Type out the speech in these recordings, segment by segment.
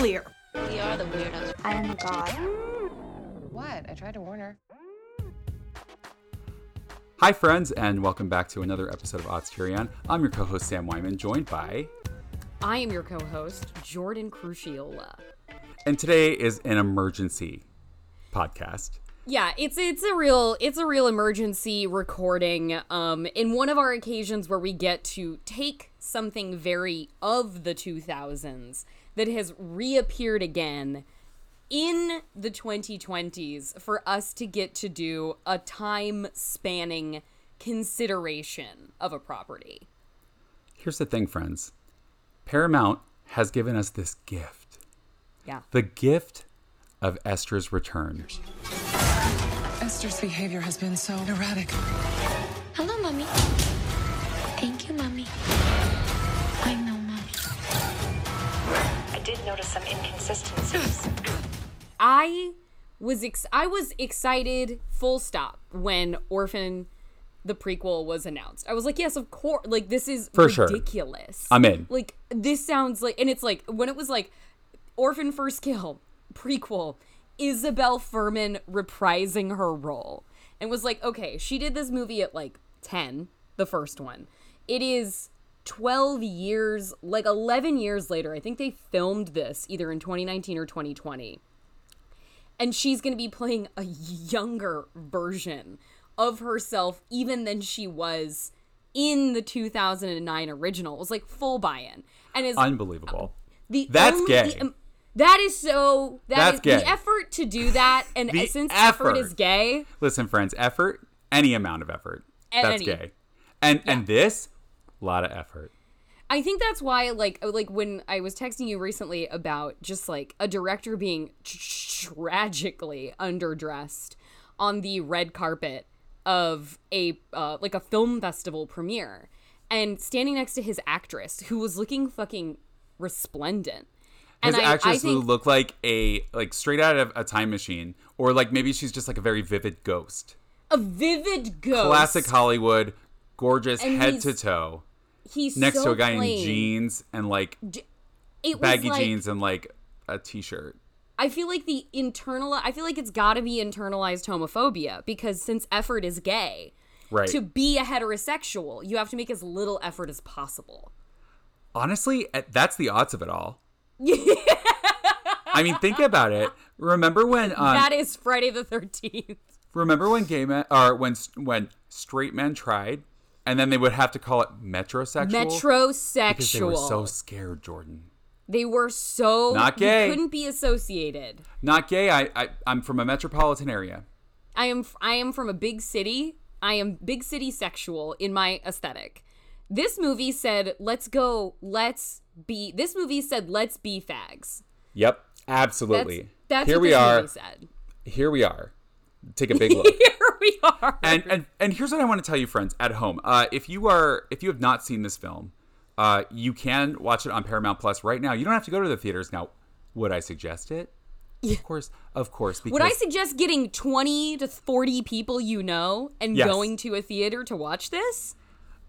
clear. We are the weirdos. I am god. What? I tried to warn her. Hi, friends, and welcome back to another episode of Odds Curion. I'm your co host, Sam Wyman, joined by. I am your co-host, Jordan Crucchiola. And today is an emergency podcast. Yeah, it's it's a real it's a real emergency recording. Um, in one of our occasions where we get to take something very of the 2000s that has reappeared again in the 2020s for us to get to do a time spanning consideration of a property. Here's the thing, friends Paramount has given us this gift Yeah. the gift of Esther's return. Esther's behavior has been so erratic. Hello, mommy. Thank you, mommy. Did notice some inconsistencies. I was ex- I was excited full stop when Orphan the prequel was announced. I was like, yes, of course. Like this is For sure. ridiculous. I'm in. Like this sounds like and it's like when it was like Orphan First Kill prequel, Isabelle Fuhrman reprising her role. And was like, okay, she did this movie at like 10, the first one. It is 12 years, like 11 years later. I think they filmed this either in 2019 or 2020 and she's going to be playing a younger version of herself even than she was in the 2009 original. It was like full buy-in. And is Unbelievable. the That's only- gay. um, that is so that That's is gay. the effort to do that and The since effort. effort. is gay, Listen, friends, effort, any amount of effort. That's any. gay. And and this, a lot of effort. I think that's why, like, like when I was texting you recently about just like a director being tragically underdressed on the red carpet of a uh, like a film festival premiere, and standing next to his actress who was looking fucking resplendent. His and I, I actress who think look like a like straight out of a time machine, or like maybe she's just like a very vivid ghost. a vivid ghost, Classic Hollywood, gorgeous And head to toe, He's next so to a guy plain. in jeans and like It baggy like- jeans and like a t-shirt. I feel like the internal I feel like it's got to be internalized homophobia because since effort is gay, Right. to be a heterosexual, you have to make as little effort as possible. Honestly, eh, that's the odds of it all. I mean, think about it. Remember when um, that is Friday the 13th. remember when gay men or when when straight men tried and then they would have to call it metrosexual Metrosexual. because they were so scared, Jordan. They were so Not gay. couldn't be associated. Not gay. I, I I'm from a metropolitan area. I am I am from a big city. I am big city sexual in my aesthetic. This movie said, "Let's go. Let's be." This movie said, "Let's be fags." Yep, That's, absolutely. that's here what we are. movie said. Here we are. Take a big look. Here we are. and and and here's what I want to tell you, friends, at home. Uh, if you are if you have not seen this film, uh, you can watch it on Paramount Plus right now. You don't have to go to the theaters now. Would I suggest it? Yeah. Of course, of course. Would I suggest getting 20 to 40 people you know and Yes. going to a theater to watch this?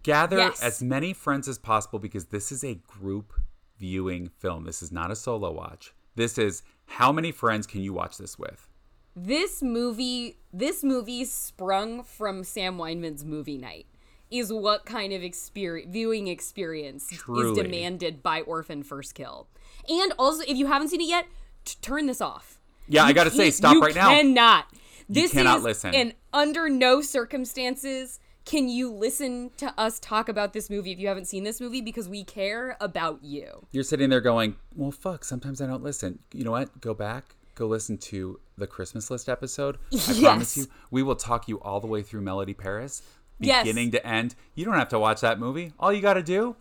gather Yes. as many friends as possible because this is a group viewing film. This is not a solo watch. This is how many friends can you watch this with? This movie, this movie sprung from Sam Weinman's movie night. Is what kind of experience, viewing experience Truly. is demanded by Orphan First Kill. And also, if you haven't seen it yet, t- turn this off. Yeah, I gotta say, stop you right now. Cannot. This cannot is listen. And under no circumstances can you listen to us talk about this movie if you haven't seen this movie because we care about you. You're sitting there going, "Well, fuck. Sometimes I don't listen." You know what? Go back. Go listen to the Christmas list episode. I promise you, we will talk you all the way through Melody Paris, Yes. beginning to end. You don't have to watch that movie. All you got to do,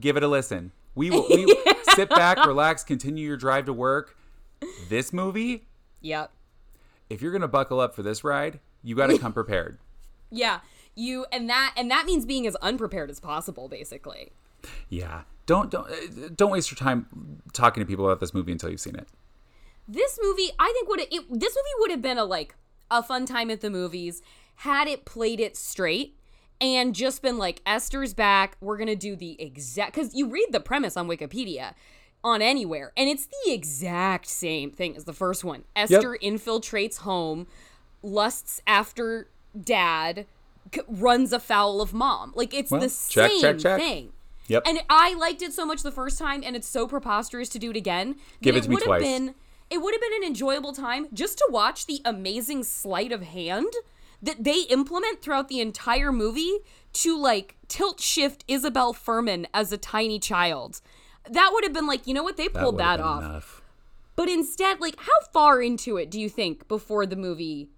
give it a listen. We will we sit back, relax, continue your drive to work. This movie, Yep. if you're gonna buckle up for this ride, you got to come prepared. Yeah. You and that and that means being as unprepared as possible basically. Yeah. Don't don't uh, don't waste your time talking to people about this movie until you've seen it. This movie, I think would it this movie would have been a like a fun time at the movies had it played it straight and just been like Esther's back, we're going to do the exact cuz you read the premise on Wikipedia. on anywhere. And it's the exact same thing as the first one. Esther infiltrates home, lusts after dad, c- runs afoul of mom. Like it's Well, the check, same check, check. thing. Yep. And I liked it so much the first time, and it's so preposterous to do it again. Give that it to me would have twice. Been, it would have been an enjoyable time just to watch the amazing sleight of hand that they implement throughout the entire movie to like tilt shift Isabelle Fuhrman as a tiny child. That would have been like, you know what? They pulled would've that, off. enough. But instead, like, how far into it do you think before the movie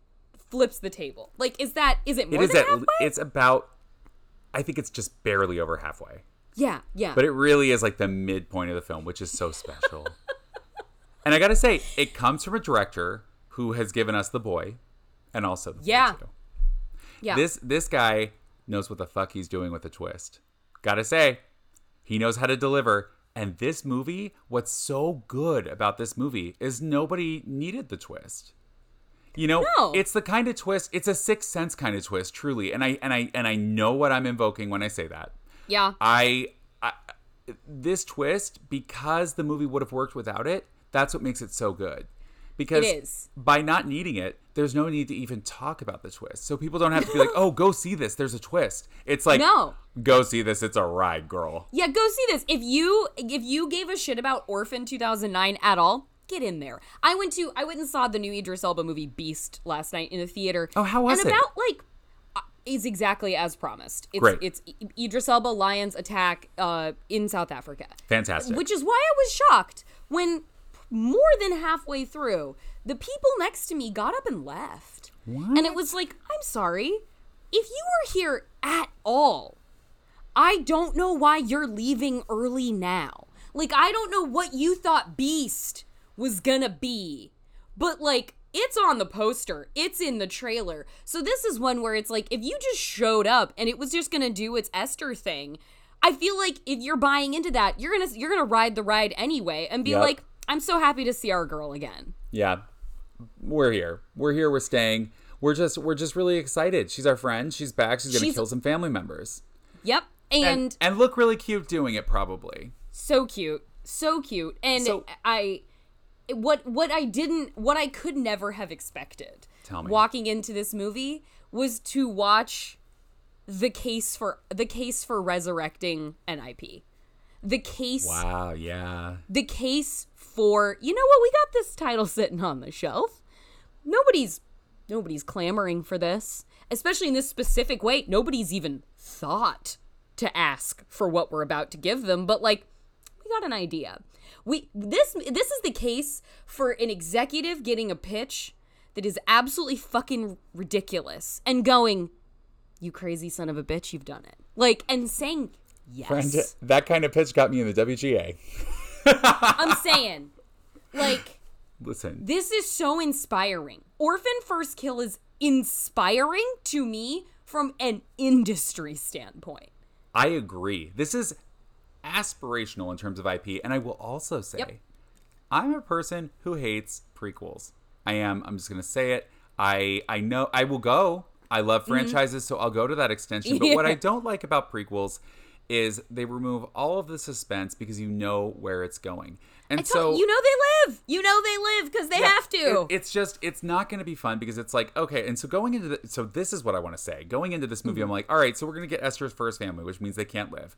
flips the table? Like, is that is it more It is than at halfway? it's about I think it's just barely over halfway. yeah, yeah. But it really is like the midpoint of the film, which is so special. and I got to say, it comes from a director who has given us The Boy and also The Boy Yeah. too. yeah. This this guy knows what the fuck he's doing with a twist. Gotta say, he knows how to deliver. And this movie, what's so good about this movie is nobody needed the twist. You know, No. it's the kind of twist. It's a sixth sense kind of twist, truly. And I and I and I know what I'm invoking when I say that. yeah. I, I this twist because the movie would have worked without it. That's what makes it so good. Because by not needing it, there's no need to even talk about the twist. So people don't have to be like, "Oh, go see this. There's a twist." It's like, No. go see this. It's a ride, girl." Yeah, go see this. If you if you gave a shit about Orphan 2009 at all, get in there. I went to I went and saw the new Idris Elba movie Beast last night in the theater. Oh, how was and it? about like uh, is exactly as promised. It's Great. it's Idris Elba Lions attack uh in South Africa. Fantastic. Which is why I was shocked when more than halfway through, the people next to me got up and left. And it was like, I'm sorry. If you were here at all, I don't know why you're leaving early now. Like, I don't know what you thought Beast was gonna be, but like, it's on the poster, it's in the trailer. So, this is one where it's like, if you just showed up and it was just gonna do its Esther thing, I feel like if you're buying into that, you're gonna you're gonna ride the ride anyway and be Yep. like, I'm so happy to see our girl again. yeah, we're here. We're here. We're staying. We're just we're just really excited. She's our friend. She's back. She's gonna She's- kill some family members Yep, and, and and look really cute doing it. Probably. so cute so cute and So- i what what i didn't what i could never have expected Tell me. walking into this movie was to watch the case for the case for resurrecting an ip the case Wow. Yeah. the case for you know what we got this title sitting on the shelf. Nobody's nobody's clamoring for this especially in this specific way. Nobody's even thought to ask for what we're about to give them but like we got an idea. We this this is the case for an executive getting a pitch that is absolutely fucking ridiculous and going you crazy son of a bitch you've done it. Like and saying yes. Friend, that kind of pitch got me in the WGA. i'm saying like Listen, This is so inspiring. Orphan First Kill is inspiring to me from an industry standpoint. I agree. This is aspirational in terms of IP, and I will also say, Yep. I'm a person who hates prequels. I am. I'm just gonna say it. I I know I will go. I love franchises, so I'll go to that extension. But what I Mm-hmm. Don't like about prequels is they remove all of the suspense because you know where it's going. And I so told, you know they live. You know they live because they yeah, have to. it- it's just it's not going to be fun because it's like okay, and so going into the so this is what I want to say. Going into this Mm-hmm. movie, I'm like, all right, so we're going to get Esther's first family, which means they can't live.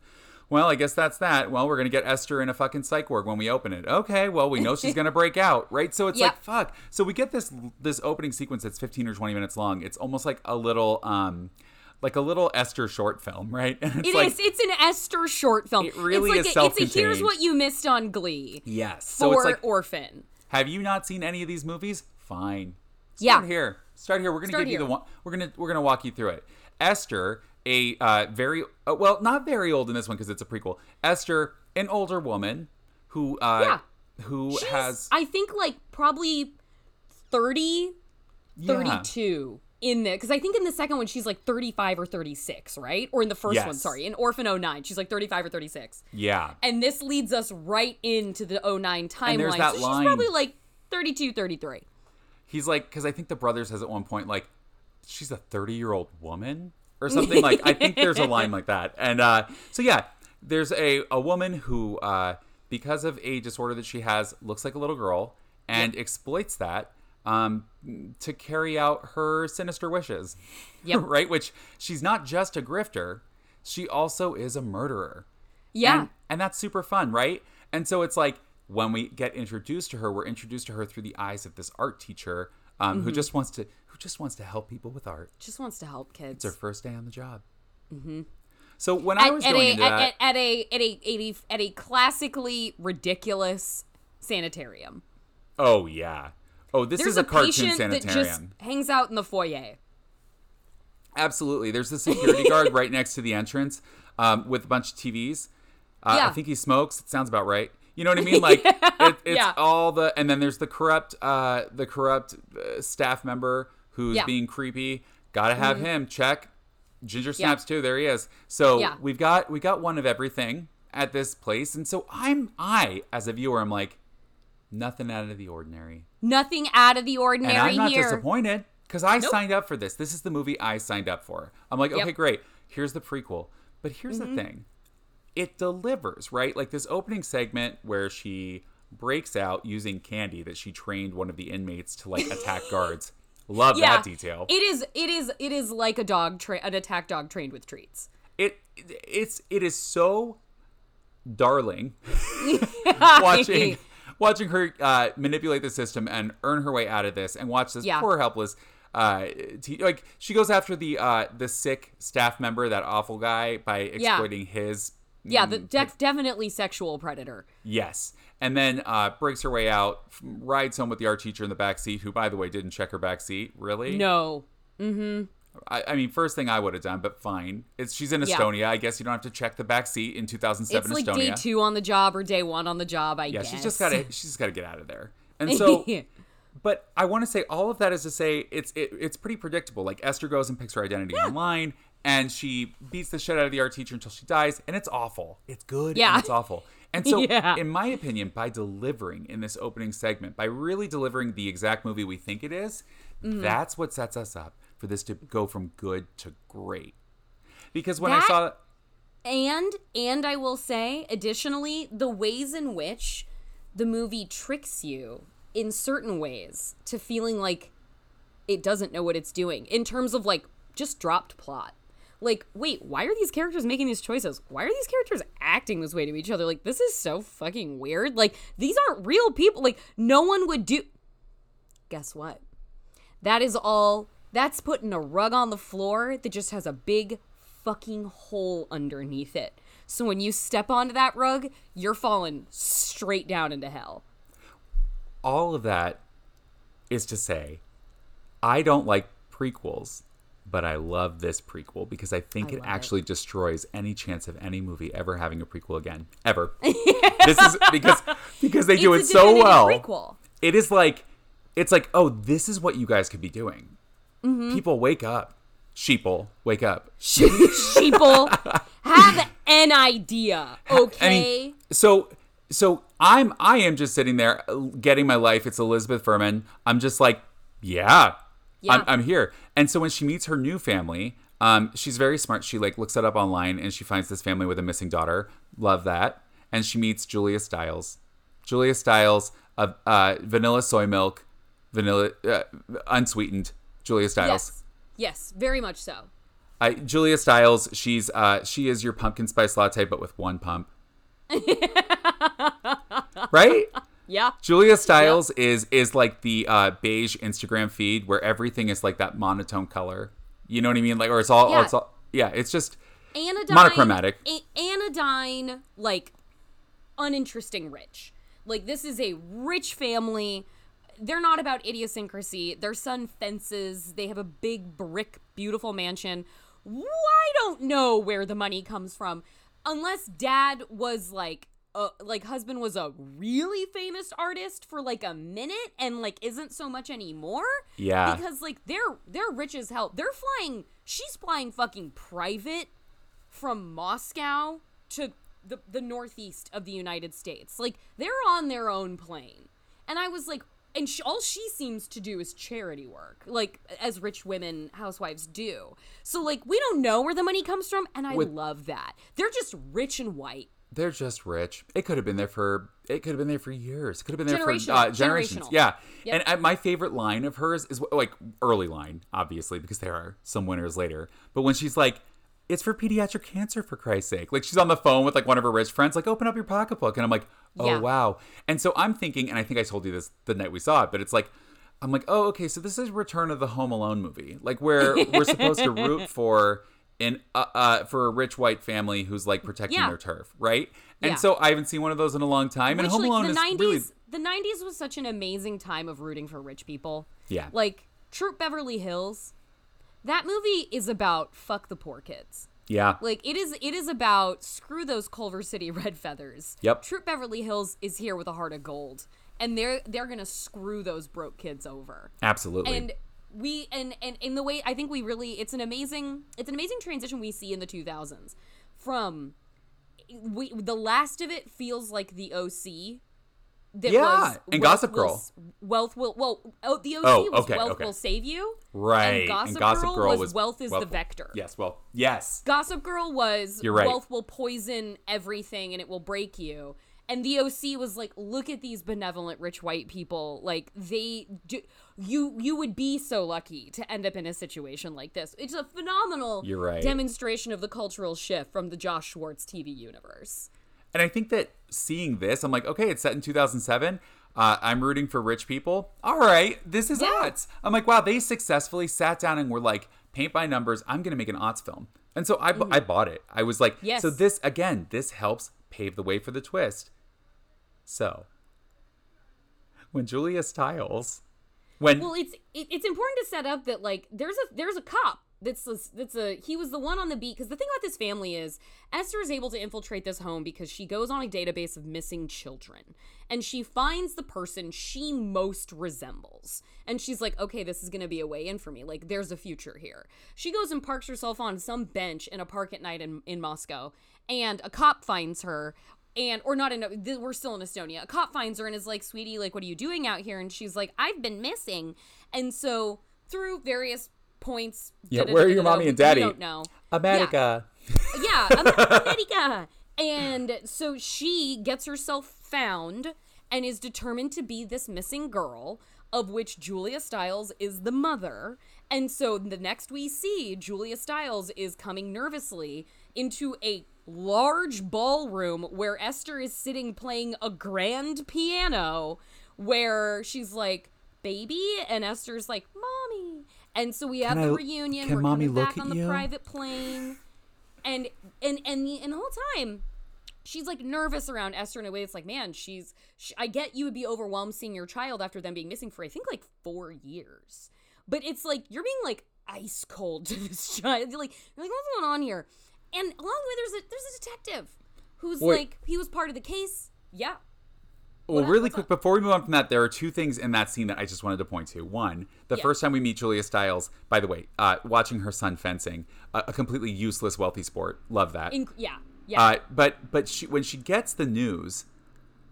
Well, I guess that's that. Well, we're going to get Esther in a fucking psych ward when we open it. Okay, well, we know she's going to break out, right? So it's Yep. like fuck. So we get this this opening sequence that's 15 or 20 minutes long. It's almost like a little um like a little Esther short film, right? And it's It like is. It's an Esther short film. It really it's is like a, It's a here's what you missed on Glee. yes. For So it's like Orphan. Have you not seen any of these movies? Fine. Yeah. Start here. Start here. We're gonna Start give you the one. We're gonna we're gonna walk you through it. Esther, a uh, very uh, well, not very old in this one because it's a prequel. Esther, an older woman who uh, Yeah. who She's, has I think, like probably 30, yeah. 32 in the because I think in the second one she's like 35 or 36, right? Or in the first one, sorry, in Orphan 09, she's like 35 or 36. Yeah. And this leads us right into the 09 timeline. there's that so line. she's probably like 32, 33. He's like, because I think the brother says at one point, like, she's a 30 year old woman or something. like, I think there's a line like that. And uh, so, yeah, there's a, a woman who uh, because of a disorder that she has, looks like a little girl and exploits that um, to carry out her sinister wishes. Yep. right? Which she's not just a grifter, she also is a murderer. Yeah. And, and that's super fun, right? And so it's like when we get introduced to her, we're introduced to her through the eyes of this art teacher um, Mm-hmm. who just wants to who just wants to help people with art. Just wants to help kids. It's her first day on the job. Mm-hmm. So when I was at going a, into at, that, at, at a at a at a at a classically ridiculous sanitarium. oh yeah, oh this There's is a, a, cartoon patient sanitarium. that just hangs out in the foyer. Absolutely. There's the security guard right next to the entrance um, with a bunch of TVs. Uh, I think he smokes. It sounds about right. You know what I mean? Like it, it's Yeah. all the, and then there's the corrupt, uh, the corrupt uh, staff member who's Yeah. Mm-hmm. being creepy. Got to have him. Check. Ginger snaps too. There he is. So Yeah. we've got we got one of everything at this place, and so I'm I as a viewer, I'm like nothing out of the ordinary. Nothing out of the ordinary And I'm not here. disappointed because I signed up for this. This is the movie I signed up for. I'm like, Yep. Mm-hmm. okay, great. Here's the prequel. But here's the thing it delivers, right? Like this opening segment where she breaks out using candy that she trained one of the inmates to like attack guards. Love Yeah, that detail. It is it is it is like a dog tra- an attack dog trained with treats. it it's it is so darling watching watching her uh, manipulate the system and earn her way out of this and watch this Yeah. poor helpless uh te- like she goes after the uh the sick staff member that awful guy by exploiting his Yeah, Mm, the def- definitely sexual predator. yes and then uh breaks her way out rides home with the art teacher in the back seat who by the way didn't check her back seat really No. I, I mean first thing i would have done but fine it's she's in Yeah. estonia i guess you don't have to check the back seat in 2007 It's like estonia day 2 on the job or day 1 on the job, I Yeah, guess. she's just got to she's just got to get out of there. And so, but I want to say all of that is to say it's it, it's pretty predictable. Like Esther goes and picks her identity online, and she beats the shit out of the art teacher until she dies, and it's awful. It's good. Yeah. and it's awful. And so, Yeah. in my opinion, by delivering in this opening segment, by really delivering the exact movie we think it is, Mm. that's what sets us up for this to go from good to great. Because when I saw That- saw And and I will say additionally the ways in which the movie tricks you in certain ways to feeling like it doesn't know what it's doing in terms of like just dropped plot. Like, wait, why are these characters making these choices? Why are these characters acting this way to each other? Like, this is so fucking weird. Like, these aren't real people. Like, no one would do. Guess what? That is all. That's putting a rug on the floor that just has a big fucking hole underneath it. So when you step onto that rug, you're falling straight down into hell. all of that is to say, I don't like prequels, but I love this prequel because I think I it love it. actually destroys any chance of any movie ever having a prequel again. Ever. this is because because they do it so well. Prequel. It is like it's like, oh, this is what you guys could be doing. Mm-hmm. People wake up. Sheeple, wake up. She- sheeple, have an idea, okay? I mean, so so I'm I am just sitting there uh, getting my life. It's Elizabeth Fuhrman. I'm just like, yeah, Yeah. I'm, I'm here. And so when she meets her new family, um, she's very smart. She like looks it up online and she finds this family with a missing daughter. Love that. And she meets Julia Stiles. Julia Stiles of uh, vanilla soy milk, vanilla uh, unsweetened. Julia Stiles. yes, yes, very much so. I, Julia Stiles, she's uh, she is your pumpkin spice latte, but with one pump. right? Yeah, Julia Stiles is is like the uh, beige Instagram feed where everything is like that monotone color. You know what I mean? Like, or it's all, Yeah. it's all yeah. It's just anodyne, Monochromatic. a- anodyne, like uninteresting rich. Like this is a rich family. They're not about idiosyncrasy. Their son fences. They have a big brick, beautiful mansion. I don't know where the money comes from, unless dad was like. Uh, like husband was a really famous artist for like a minute and like isn't so much anymore Yeah. because like they're they're rich as hell they're flying she's flying fucking private from Moscow to the the northeast of the United States. Like they're on their own plane. And I was like and she, all she seems to do is charity work, like as rich women housewives do. So like we don't know where the money comes from and I With- love that. They're just rich and white. they're just rich. It could have been there for it could have been there for years. It could have been there for uh, generations. Yeah. Yep. And uh, my favorite line of hers is like early line, obviously, because there are some winners later. But when she's like, "It's for pediatric cancer, for Christ's sake!" Like she's on the phone with like one of her rich friends, like, "Open up your pocketbook," and I'm like, "Oh Yeah. wow!" And so I'm thinking, and I think I told you this the night we saw it, but it's like. I'm like, oh, okay, so this is Return of the Home Alone movie, like where we're supposed to root for an uh, uh for a rich white family who's like protecting Yeah. their turf, right? And Yeah. so I haven't seen one of those in a long time. And Home like, Alone the is 90s, really the 90s was such an amazing time of rooting for rich people. Yeah. Like Troop Beverly Hills. That movie is about fuck the poor kids. Yeah. Like it is it is about screw those Culver City red feathers. Yep. Troop Beverly Hills is here with a heart of gold. And they're they're gonna screw those broke kids over. Absolutely. And we and and in the way I think we really it's an amazing it's an amazing transition we see in the 2000s from we the last of it feels like the OC Yeah, was and Gossip Girl. s- wealth will well oh, the OC Oh, was okay, wealth okay. will save you right. and Gossip, and Gossip Girl, Girl was, was wealth is the Wealth- vector Yes, well, yes. Gossip Girl was You're right. wealth will poison everything and it will break you. And the OC was like, look at these benevolent rich white people. Like they, do, you you would be so lucky to end up in a situation like this. It's a phenomenal You're right. demonstration of the cultural shift from the Josh Schwartz TV universe. And I think that seeing this, I'm like, okay, it's set in 2007. Uh, I'm rooting for rich people. All right, this is Yeah. aughts. I'm like, wow, they successfully sat down and were like, paint by numbers. I'm going to make an aughts film. And so I, bu- I bought it. I was like. Yes. so this, again, this helps pave the way for the twist. So when Julia Stiles, when, Well, it's it, it's important to set up that like there's a there's a cop that's a, that's a he was the one on the beat because the thing about this family is Esther is able to infiltrate this home because she goes on a database of missing children and she finds the person she most resembles and she's like okay this is going to be a way in for me like there's a future here. She goes and parks herself on some bench in a park at night in, in moscow and a cop finds her and or not in we're still in estonia a cop finds her and is like sweetie like what are you doing out here? And she's like i've been missing. And so through various points Yeah, where are your mommy and daddy? don't know America. yeah, Am- America. And so she gets herself found and is determined to be this missing girl, of which Julia Stiles is the mother. And so the next we see, Julia Stiles is coming nervously into a large ballroom where Esther is sitting playing a grand piano, where she's like, baby, and Esther's like, mommy. And so we have Can the I- reunion. can We're mommy coming look back at on the you? private plane and and and the and the whole time she's like nervous around Esther in a way it's like man she's sh I get you would be overwhelmed seeing your child after them being missing for I think like 4 years but it's like you're being like ice cold to this child you're like you're like what's going on here and along the way there's a there's a detective who's Wait. like he was part of the case yeah Well, really quick, up? before we move on from that, there are two things in that scene that I just wanted to point to. One, the Yeah. first time we meet Julia Stiles, by the way, uh, watching her son fencing, a, a completely useless wealthy sport. Love that. in, yeah yeah Uh, but but she, when she gets the news,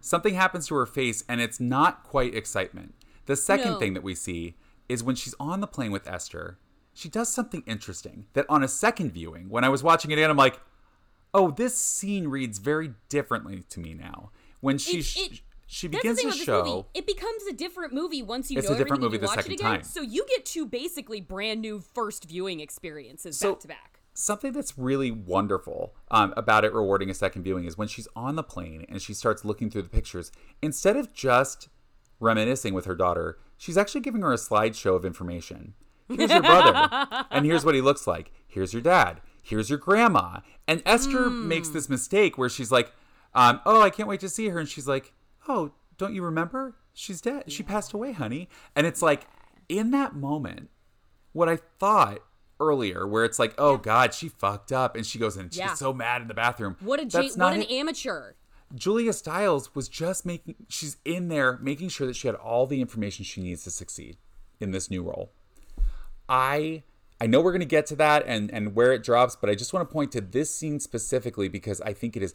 something happens to her face, and it's not quite excitement. The second No. thing that we see is when she's on the plane with Esther, she does something interesting that on a second viewing, when I was watching it again, I'm like, oh, this scene reads very differently to me now. When she It- it- she That's the begins thing to about show. movie. It becomes a different movie once you It's know a different everything movie the watch second it again. time. So you get two basically brand new first viewing experiences So- back to back. something that's really wonderful um, about it rewarding a second viewing is when she's on the plane and she starts looking through the pictures instead of just reminiscing with her daughter she's actually giving her a slideshow of information here's your brother and here's what he looks like here's your dad here's your grandma and esther makes this mistake where she's like um, oh i can't wait to see her and she's like oh don't you remember she's dead she passed away honey and it's like in that moment what I thought earlier, where it's like, oh God, she fucked up, and she goes in and she Yeah. gets so mad in the bathroom. What a That's what an it. amateur. Julia Stiles was just making. She's in there making sure that she had all the information she needs to succeed in this new role. I I know we're gonna get to that and and where it drops, but I just want to point to this scene specifically because I think it is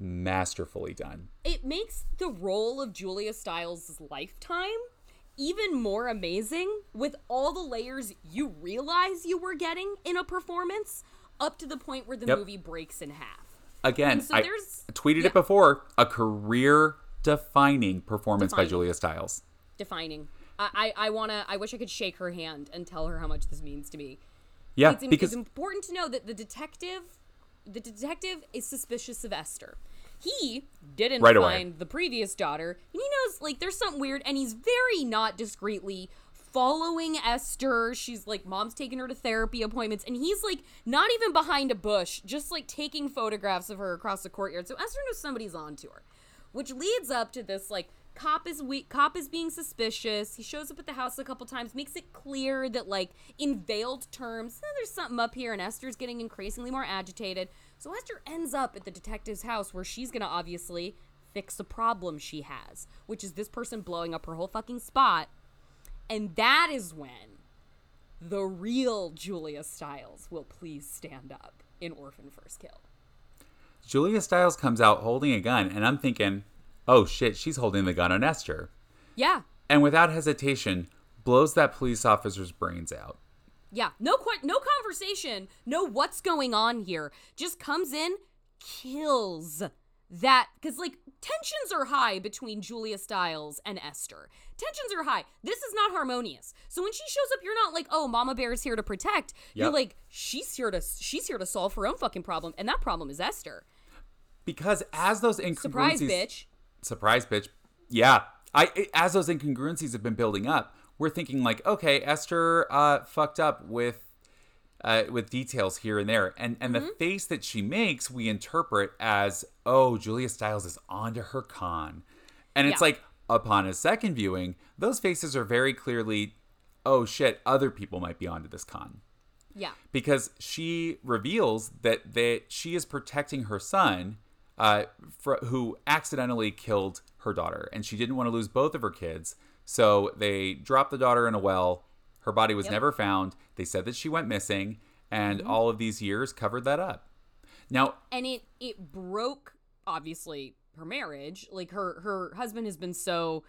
masterfully done. It makes the role of Julia Stiles' lifetime even more amazing with all the layers you realize you were getting in a performance up to the point where the Yep. movie breaks in half. again, so I there's- tweeted yeah. it before, a career defining performance by Julia Stiles. Defining. I, I, I wanna. I wish I could shake her hand and tell her how much this means to me. Yeah, it's, because it's important to know that the detective the detective is suspicious of Esther. He didn't Right away. find the previous daughter, and he knows like there's something weird, and he's very not discreetly following Esther. She's like, mom's taking her to therapy appointments, and he's like not even behind a bush, just like taking photographs of her across the courtyard. So Esther knows somebody's onto her, which leads up to this like cop is weak cop is being suspicious he shows up at the house a couple times makes it clear that like in veiled terms "Eh, there's something up here and esther's getting increasingly more agitated so esther ends up at the detective's house where she's gonna obviously fix a problem she has which is this person blowing up her whole fucking spot and that is when the real julia stiles will please stand up in orphan first kill Julia Stiles comes out holding a gun, and I'm thinking, oh shit, she's holding the gun on Esther. yeah And without hesitation, blows that police officer's brains out. Yeah, no que- no conversation, no what's going on here. Just comes in, kills that cuz like tensions are high between Julia Stiles and Esther. Tensions are high. This is not harmonious. So when she shows up, you're not like, "Oh, Mama Bear's here to protect." You're like, "She's here to she's here to solve her own fucking problem." And that problem is Esther. Because as those incongruencies, Surprise, bitch. surprise, bitch. Yeah, I as those incongruencies have been building up, we're thinking like, okay, Esther uh, fucked up with uh, with details here and there, and and Mm-hmm. the face that she makes, we interpret as, oh, Julia Stiles is onto her con, and it's Yeah. like upon a second viewing, those faces are very clearly, oh shit, other people might be onto this con Yeah. because she reveals that that she is protecting her son, uh, fr- who accidentally killed her daughter, and she didn't want to lose both of her kids, so they dropped the daughter in a well. Her body was Yep. never found. They said that she went missing, and Mm-hmm. all of these years covered that up. Now, and it it broke obviously her marriage like her her husband has been so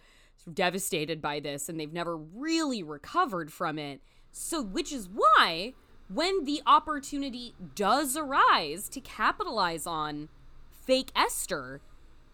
devastated by this and they've never really recovered from it so which is why when the opportunity does arise to capitalize on fake esther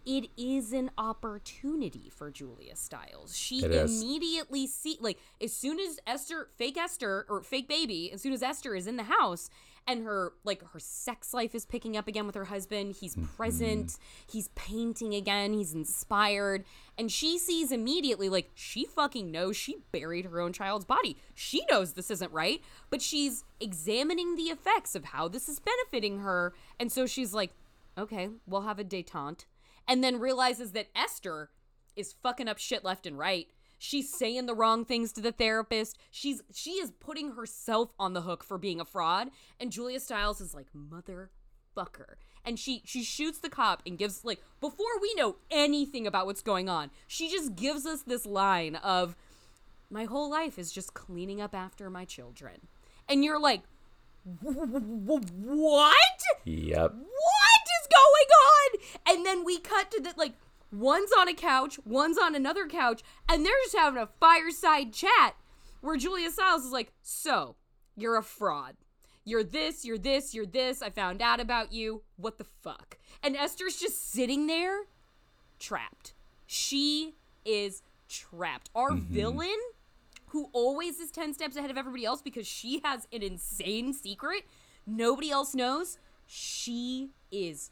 it is an opportunity for Julia Stiles. She It is. immediately see like as soon as Esther fake Esther or fake baby, as soon as Esther is in the house and her like her sex life is picking up again with her husband, he's mm-hmm. present, he's painting again, he's inspired, and she sees immediately like she fucking knows she buried her own child's body. She knows this isn't right, but she's examining the effects of how this is benefiting her, and so she's like, "Okay, we'll have a detente." And then realizes that Esther is fucking up shit left and right. She's saying the wrong things to the therapist. She's she is putting herself on the hook for being a fraud. And Julia Stiles is like, motherfucker. And she she shoots the cop and gives like before we know anything about what's going on, she just gives us this line of my whole life is just cleaning up after my children. And you're like, what? yep. what Oh going on? And then we cut to the like one's on a couch, one's on another couch, and they're just having a fireside chat where Julia Stiles is like, "So, you're a fraud. You're this, you're this, you're this. I found out about you. What the fuck?" And Esther's just sitting there trapped. She is trapped. Our mm-hmm. villain who always is 10 steps ahead of everybody else because she has an insane secret nobody else knows, she is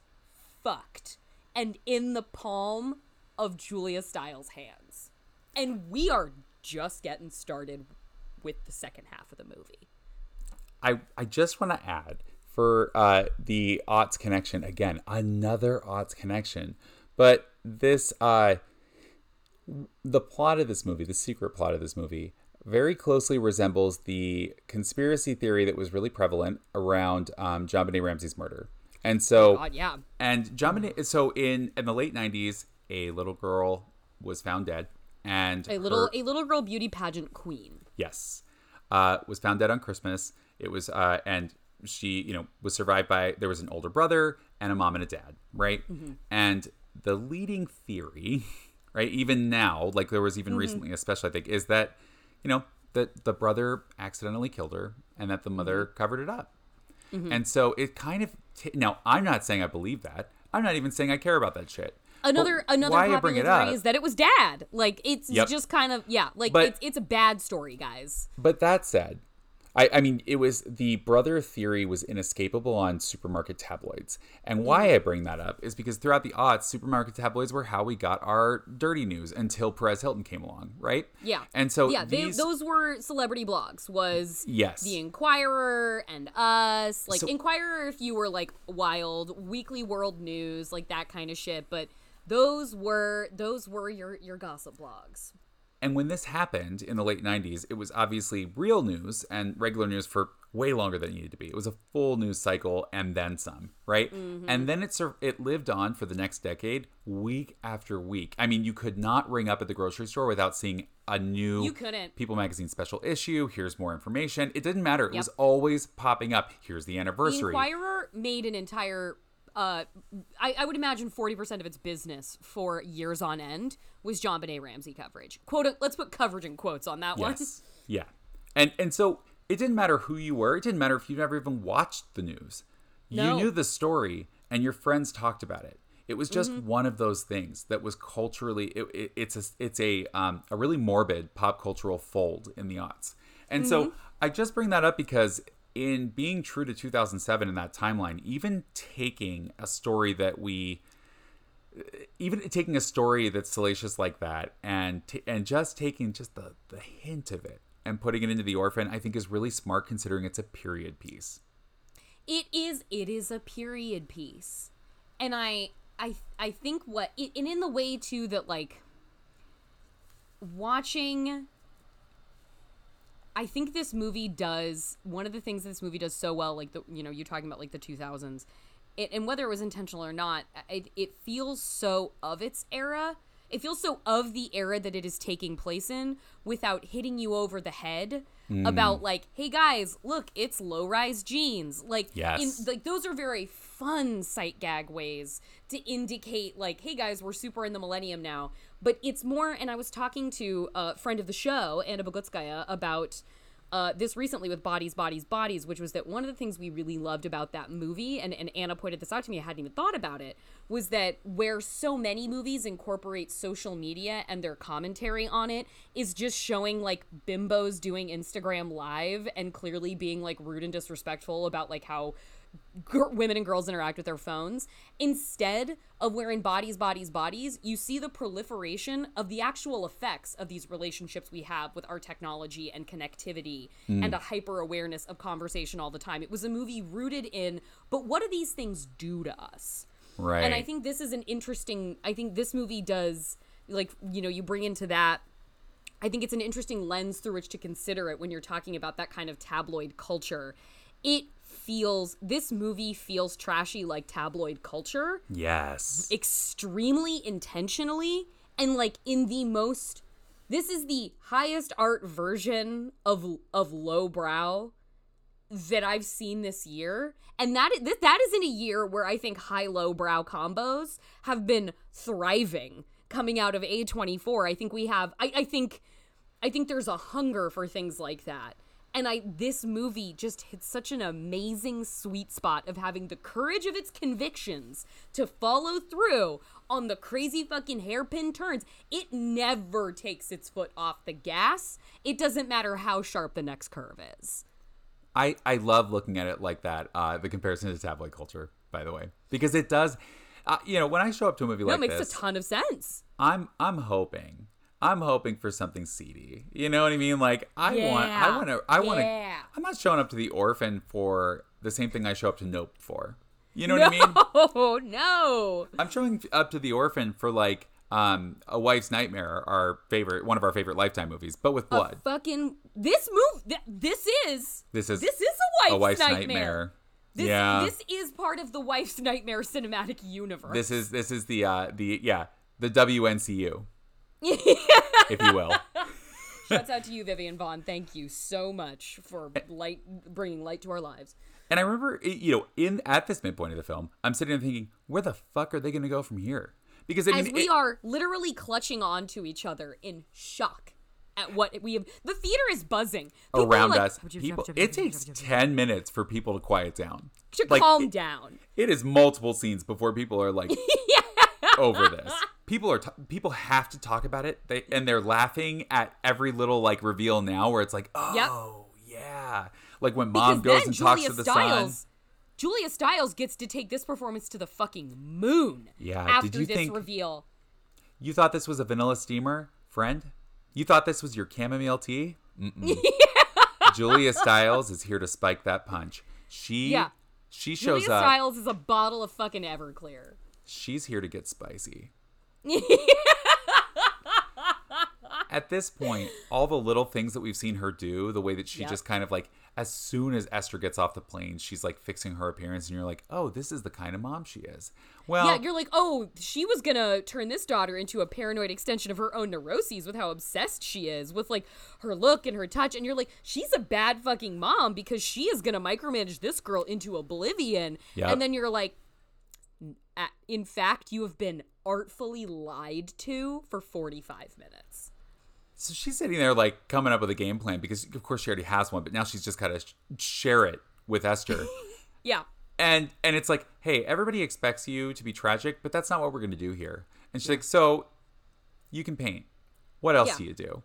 fucked and in the palm of Julia Stiles' hands. And we are just getting started with the second half of the movie. I, I just want to add for uh, the aughts connection again, another aughts connection, but this uh, the plot of this movie, the secret plot of this movie, very closely resembles the conspiracy theory that was really prevalent around um, JonBenét Ramsey's murder. And so, God, yeah. and John so in in the late '90s, a little girl was found dead, and A little her- a little girl beauty pageant queen. Yes. Uh, was found dead on Christmas. It was, uh, and she, you know, was survived by, there was an older brother and a mom and a dad, right? And the leading theory, right, even now, like there was even recently, especially, I think, is that, you know, that the brother accidentally killed her and that the mother covered it up. Mm-hmm. And so it kind of t- now I'm not saying I believe that. I'm not even saying I care about that shit. Another But another why popular bring it up, is that it was dad. Like it's Yep. just kind of yeah, like But- it's it's a bad story, guys. But that said, I, I mean, it was the brother theory was inescapable on supermarket tabloids. And why I bring that up is because throughout the aughts, supermarket tabloids were how we got our dirty news until Perez Hilton came along, right? Yeah. And so yeah, they, those were celebrity blogs. Was Yes. the Inquirer and Us, like So- Inquirer if you were like wild, Weekly World News, like that kind of shit. But those were those were your your gossip blogs. And when this happened in the late 90s, it was obviously real news and regular news for way longer than it needed to be. It was a full news cycle and then some, right? Mm-hmm. And then it sur- it lived on for the next decade, week after week. I mean, you could not ring up at the grocery store without seeing a new You couldn't. People magazine special issue. Here's more information. It didn't matter. It Yep. was always popping up. Here's the anniversary. The. Inquirer made an entire. Uh, I, I would imagine forty percent of its business for years on end was JonBenét Ramsey coverage. Quote. Let's put coverage in quotes on that one. Yes. Yeah. And and so it didn't matter who you were. It didn't matter if you'd never even watched the news. No. You knew the story and your friends talked about it. It was just Mm-hmm. one of those things that was culturally it, it, it's a it's a um, a really morbid pop cultural fold in the aughts. And so Mm-hmm. I just bring that up because in being true to 2007 in that timeline, even taking a story that we even taking a story that's salacious like that and t- and just taking just the the hint of it and putting it into the orphan i think is really smart considering it's a period piece. It is it is a period piece. And i i i think what and in the way too that like watching i think this movie does one of the things this movie does so well like the you know you're talking about like the 2000s it, and whether it was intentional or not it, it feels so of its era. It feels so of the era that it is taking place in without hitting you over the head mm. about like hey guys look it's low rise jeans. Like Yes. in, like those are very fun sight gag ways to indicate like hey guys we're super in the millennium now. But it's more and i was talking to a friend of the show anna bogutskaya about uh, this recently with bodies bodies bodies which was that one of the things we really loved about that movie and, and anna pointed this out to me i hadn't even thought about it was that where so many movies incorporate social media and their commentary on it is just showing like bimbos doing instagram live and clearly being like rude and disrespectful about like how gir- women and girls interact with their phones instead of wearing bodies bodies bodies you see the proliferation of the actual effects of these relationships we have with our technology and connectivity mm. and a hyper awareness of conversation all the time. It was a movie rooted in but what do these things do to us? Right and i think this is an interesting i think this movie does like you know you bring into that I think it's an interesting lens through which to consider it when you're talking about that kind of tabloid culture. It feels this movie feels trashy like tabloid culture yes extremely intentionally and like in the most this is the highest art version of of lowbrow that I've seen this year. And that is, that is in a year where I think high low brow combos have been thriving coming out of A24. I think we have I, I think I think there's a hunger for things like that. And I this movie just hits such an amazing sweet spot of having the courage of its convictions to follow through on the crazy fucking hairpin turns. It never takes its foot off the gas. It doesn't matter how sharp the next curve is. I, I love looking at it like that. Uh, the comparison to tabloid culture, by the way, because it does. Uh, you know, when I show up to a movie No, like this, it makes this, a ton of sense. I'm I'm hoping I'm hoping for something seedy. You know what I mean? Like I want I want to I want to. Yeah. I'm not showing up to the orphan for the same thing I show up to Nope for. You know what I mean? Oh no. I'm showing up to the orphan for like um a wife's nightmare, our favorite one of our favorite lifetime movies, but with blood. Fucking this move. Th- this is. This is This is a wife's, a wife's nightmare. nightmare. This, yeah. This is part of the wife's nightmare cinematic universe. This is this is the uh the yeah the WNCU, if you will. Shouts out to you, Vivian Vaughn. Thank you so much for light, bringing light to our lives. And I remember, you know, in at this midpoint of the film, I'm sitting there thinking, where the fuck are they going to go from here? Because I mean, As we it- are literally clutching on to each other in shock at what we have. The theater is buzzing People around like, us. People, it takes ten minutes for people to quiet down. to Like, calm it- down. It is multiple scenes before people are like over this. People are t- people have to talk about it. They and they're laughing at every little like reveal now where it's like, oh yeah, like when mom Because goes and Julia talks to the Stiles, son. Julia Stiles gets to take this performance to the fucking moon. Yeah, did After you this think- reveal. You thought this was a vanilla steamer, friend? You thought this was your chamomile tea? Mm-mm. Julia Stiles is here to spike that punch. She Yeah. she shows Julia up. Stiles is a bottle of fucking Everclear. She's here to get spicy. At this point, all the little things that we've seen her do, the way that she Yep. just kind of like, as soon as Esther gets off the plane, she's like fixing her appearance, and you're like, oh, this is the kind of mom she is. Well, yeah, you're like, oh, she was gonna turn this daughter into a paranoid extension of her own neuroses with how obsessed she is with like her look and her touch, and you're like, she's a bad fucking mom because she is gonna micromanage this girl into oblivion, Yep. and then you're like, in fact, you have been artfully lied to for 45 minutes. so she's sitting there like coming up with a game plan because, of course, she already has one, but now she's just got to sh- share it with Esther. Yeah, and and it's like hey everybody expects you to be tragic but that's not what we're going to do here and she's like so you can paint what else Yeah. do you do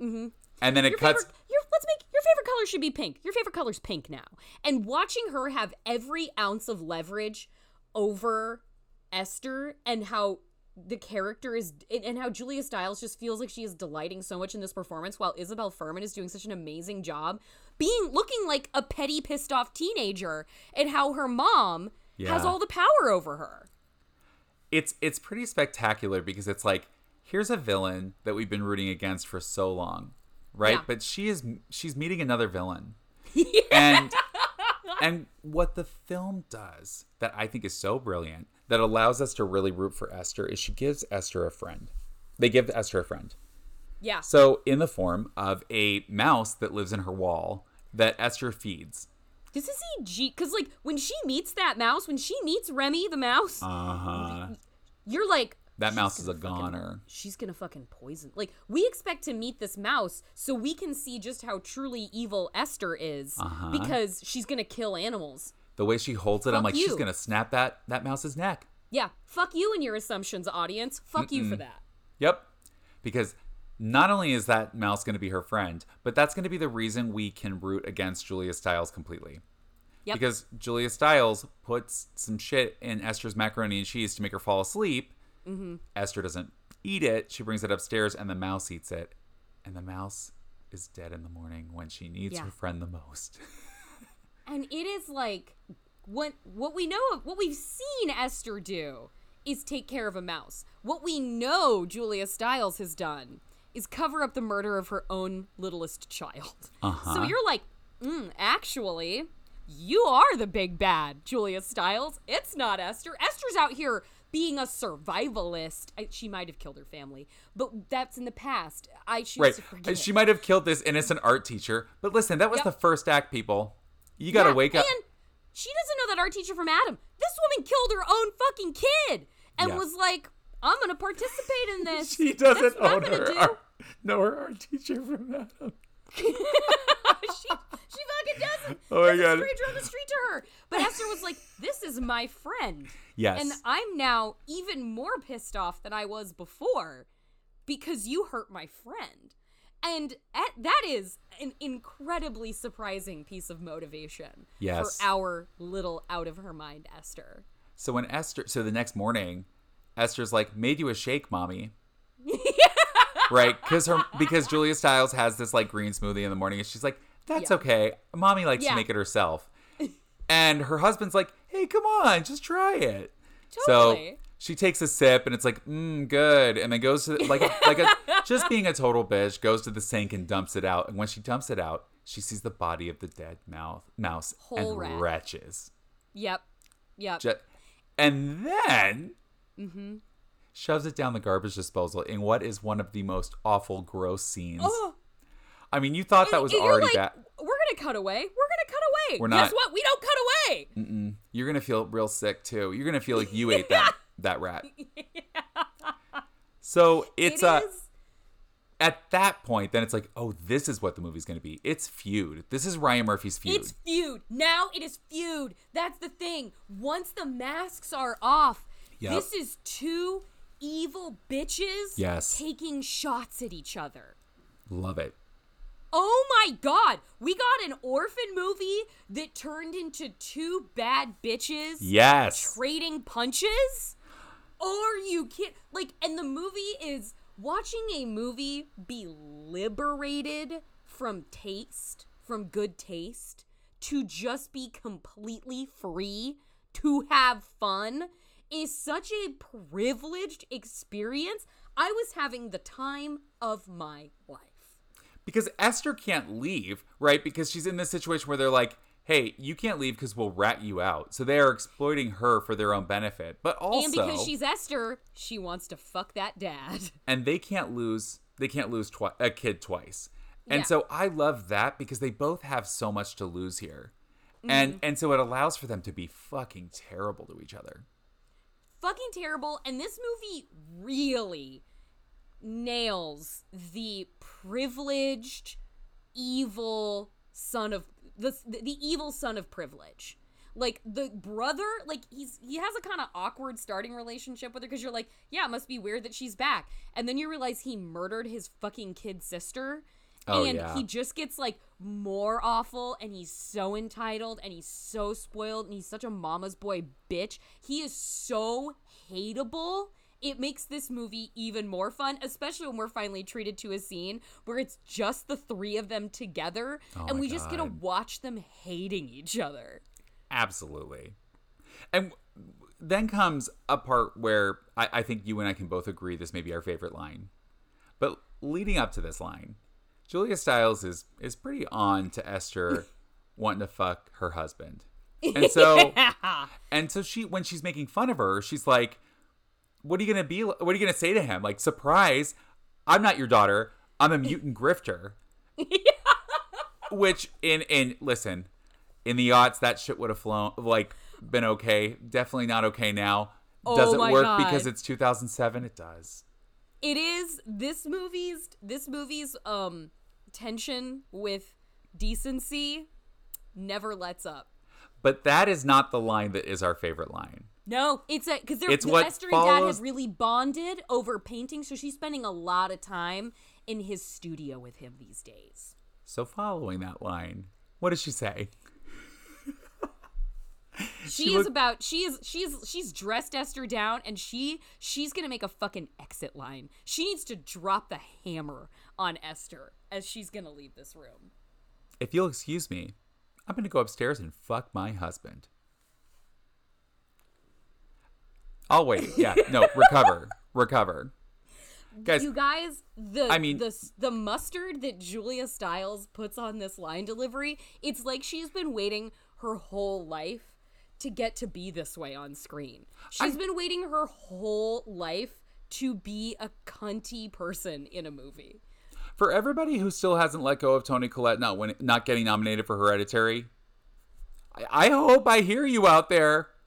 mm-hmm. and then it your cuts favorite, your, let's make your favorite color should be pink. Your favorite color's pink now. And watching her have every ounce of leverage over Esther and how the character is and how Julia Stiles just feels like she is delighting so much in this performance while Isabelle Fuhrman is doing such an amazing job being looking like a petty pissed off teenager and how her mom has all the power over her. it's it's pretty spectacular because it's like here's a villain that we've been rooting against for so long right Yeah. but she is she's meeting another villain and and what the film does that i think is so brilliant that allows us to really root for esther is she gives esther a friend they give esther a friend Yeah. So, in the form of a mouse that lives in her wall that Esther feeds. This is EG cuz like when she meets that mouse, when she meets Remy the mouse, Uh huh. you're like That she's mouse is a fucking- goner. she's gonna fucking poison. Like we expect to meet this mouse so we can see just how truly evil Esther is Uh-huh. because she's gonna kill animals. The way she holds it, I'm Fuck like, she's gonna snap that that mouse's neck. Yeah, fuck you and your assumptions, audience. Fuck you for that. Yep. Because not only is that mouse gonna be her friend, but that's gonna be the reason we can root against Julia Stiles completely. Yep. Because Julia Stiles puts some shit in Esther's macaroni and cheese to make her fall asleep. Mm-hmm. Esther doesn't eat it. She brings it upstairs, and the mouse eats it. And the mouse is dead in the morning when she needs Yeah. her friend the most. And it is like what what we know of what we've seen Esther do is take care of a mouse. What we know Julia Stiles has done is cover up the murder of her own littlest child. Uh-huh. So you're like, mm, actually, you are the big bad, Julia Stiles. It's not Esther. Esther's out here being a survivalist. I, she might have killed her family, but that's in the past. I choose right. to forget. She might have killed this innocent art teacher, but listen, that was Yep. the first act, people. You gotta Yeah, wake up. And she doesn't know that art teacher from Adam. This woman killed her own fucking kid and Yeah. was like, I'm gonna participate in this. She doesn't That's what I'm own gonna her. do. Art, know her art teacher from Adam. she, she fucking doesn't. Oh my God. stranger on the street to her. But Esther was like, "This is my friend." Yes. And I'm now even more pissed off than I was before because you hurt my friend. And at, that is an incredibly surprising piece of motivation Yes. for our little out of her mind Esther. So when Esther, so the next morning, Esther's like, "Made you a shake, mommy." right? Because her because Julia Stiles has this like green smoothie in the morning, and she's like, "That's Yeah. okay. Mommy likes Yeah. to make it herself." and her husband's like, "Hey, come on, just try it." Totally. So she takes a sip, and it's like, "Mmm, good," and then goes to like like a just being a total bitch, goes to the sink and dumps it out. And when she dumps it out, she sees the body of the dead mouth mouse Whole and rat. retches. Yep. Yep. Ju- and then Mm-hmm. shoves it down the garbage disposal in what is one of the most awful, gross scenes. Oh. I mean, you thought that was already like, bad. We're gonna cut away. We're gonna cut away. We're not. Guess what? We don't cut away. You're gonna feel real sick too. You're gonna feel like you ate that that rat. yeah. So it's It is- at that point, then it's like, oh, this is what the movie's going to be. It's feud. This is Ryan Murphy's feud. It's feud. Now it is feud. That's the thing. Once the masks are off, Yep. this is two evil bitches Yes. taking shots at each other. Love it. Oh my god, we got an orphan movie that turned into two bad bitches Yes. trading punches? Or you can't like and the movie is watching a movie be liberated from taste, from good taste, to just be completely free, to have fun is such a privileged experience. I was having the time of my life. because Esther can't leave, right? Because she's in this situation where they're like, "Hey, you can't leave because we'll rat you out." So they are exploiting her for their own benefit, but also, and because she's Esther, she wants to fuck that dad. and they can't lose. They can't lose twi- a kid twice, and Yeah. so I love that because they both have so much to lose here, Mm-hmm. and and so it allows for them to be fucking terrible to each other. Fucking terrible. And this movie really nails the privileged, evil son of the the evil son of privilege. Like the brother, like he's he has a kind of awkward starting relationship with her because you're like, yeah, it must be weird that she's back, and then you realize he murdered his fucking kid sister, Oh, and yeah. he just gets like more awful and he's so entitled and he's so spoiled and he's such a mama's boy bitch. He is so hateable. It makes this movie even more fun, especially when we're finally treated to a scene where it's just the three of them together oh and Oh my we just get to watch them hating each other. Absolutely. And then comes a part where I, I think you and I can both agree this may be our favorite line. But leading up to this line, Julia Stiles is is pretty on to Esther wanting to fuck her husband. And so and so she when she's making fun of her, she's like, What are you gonna be what are you gonna say to him? Like, surprise, I'm not your daughter, I'm a mutant grifter. Which in in listen, in the aughts that shit would have flown like been okay. Definitely not okay now. Oh Does it work God. because it's 2007? It does. it is this movie's this movie's um tension with decency never lets up. But that is not the line that is our favorite line. No, it's a because they're It's the Esther and Dad have really bonded over painting, so she's spending a lot of time in his studio with him these days. So following that line, what does she say? She, is look- about she is she's she's dressed Esther down and she she's gonna make a fucking exit line. She needs to drop the hammer on Esther as she's gonna leave this room. If you'll excuse me, I'm going to go upstairs and fuck my husband. I'll wait. Yeah, no, recover. recover. Guys, you guys, the I mean- the the mustard that Julia Stiles puts on this line delivery, it's like she's been waiting her whole life to get to be this way on screen. She's been waiting her whole life to be a cunty person in a movie. for everybody who still hasn't let go of Toni Collette not win, not getting nominated for Hereditary, I, I hope I hear you out there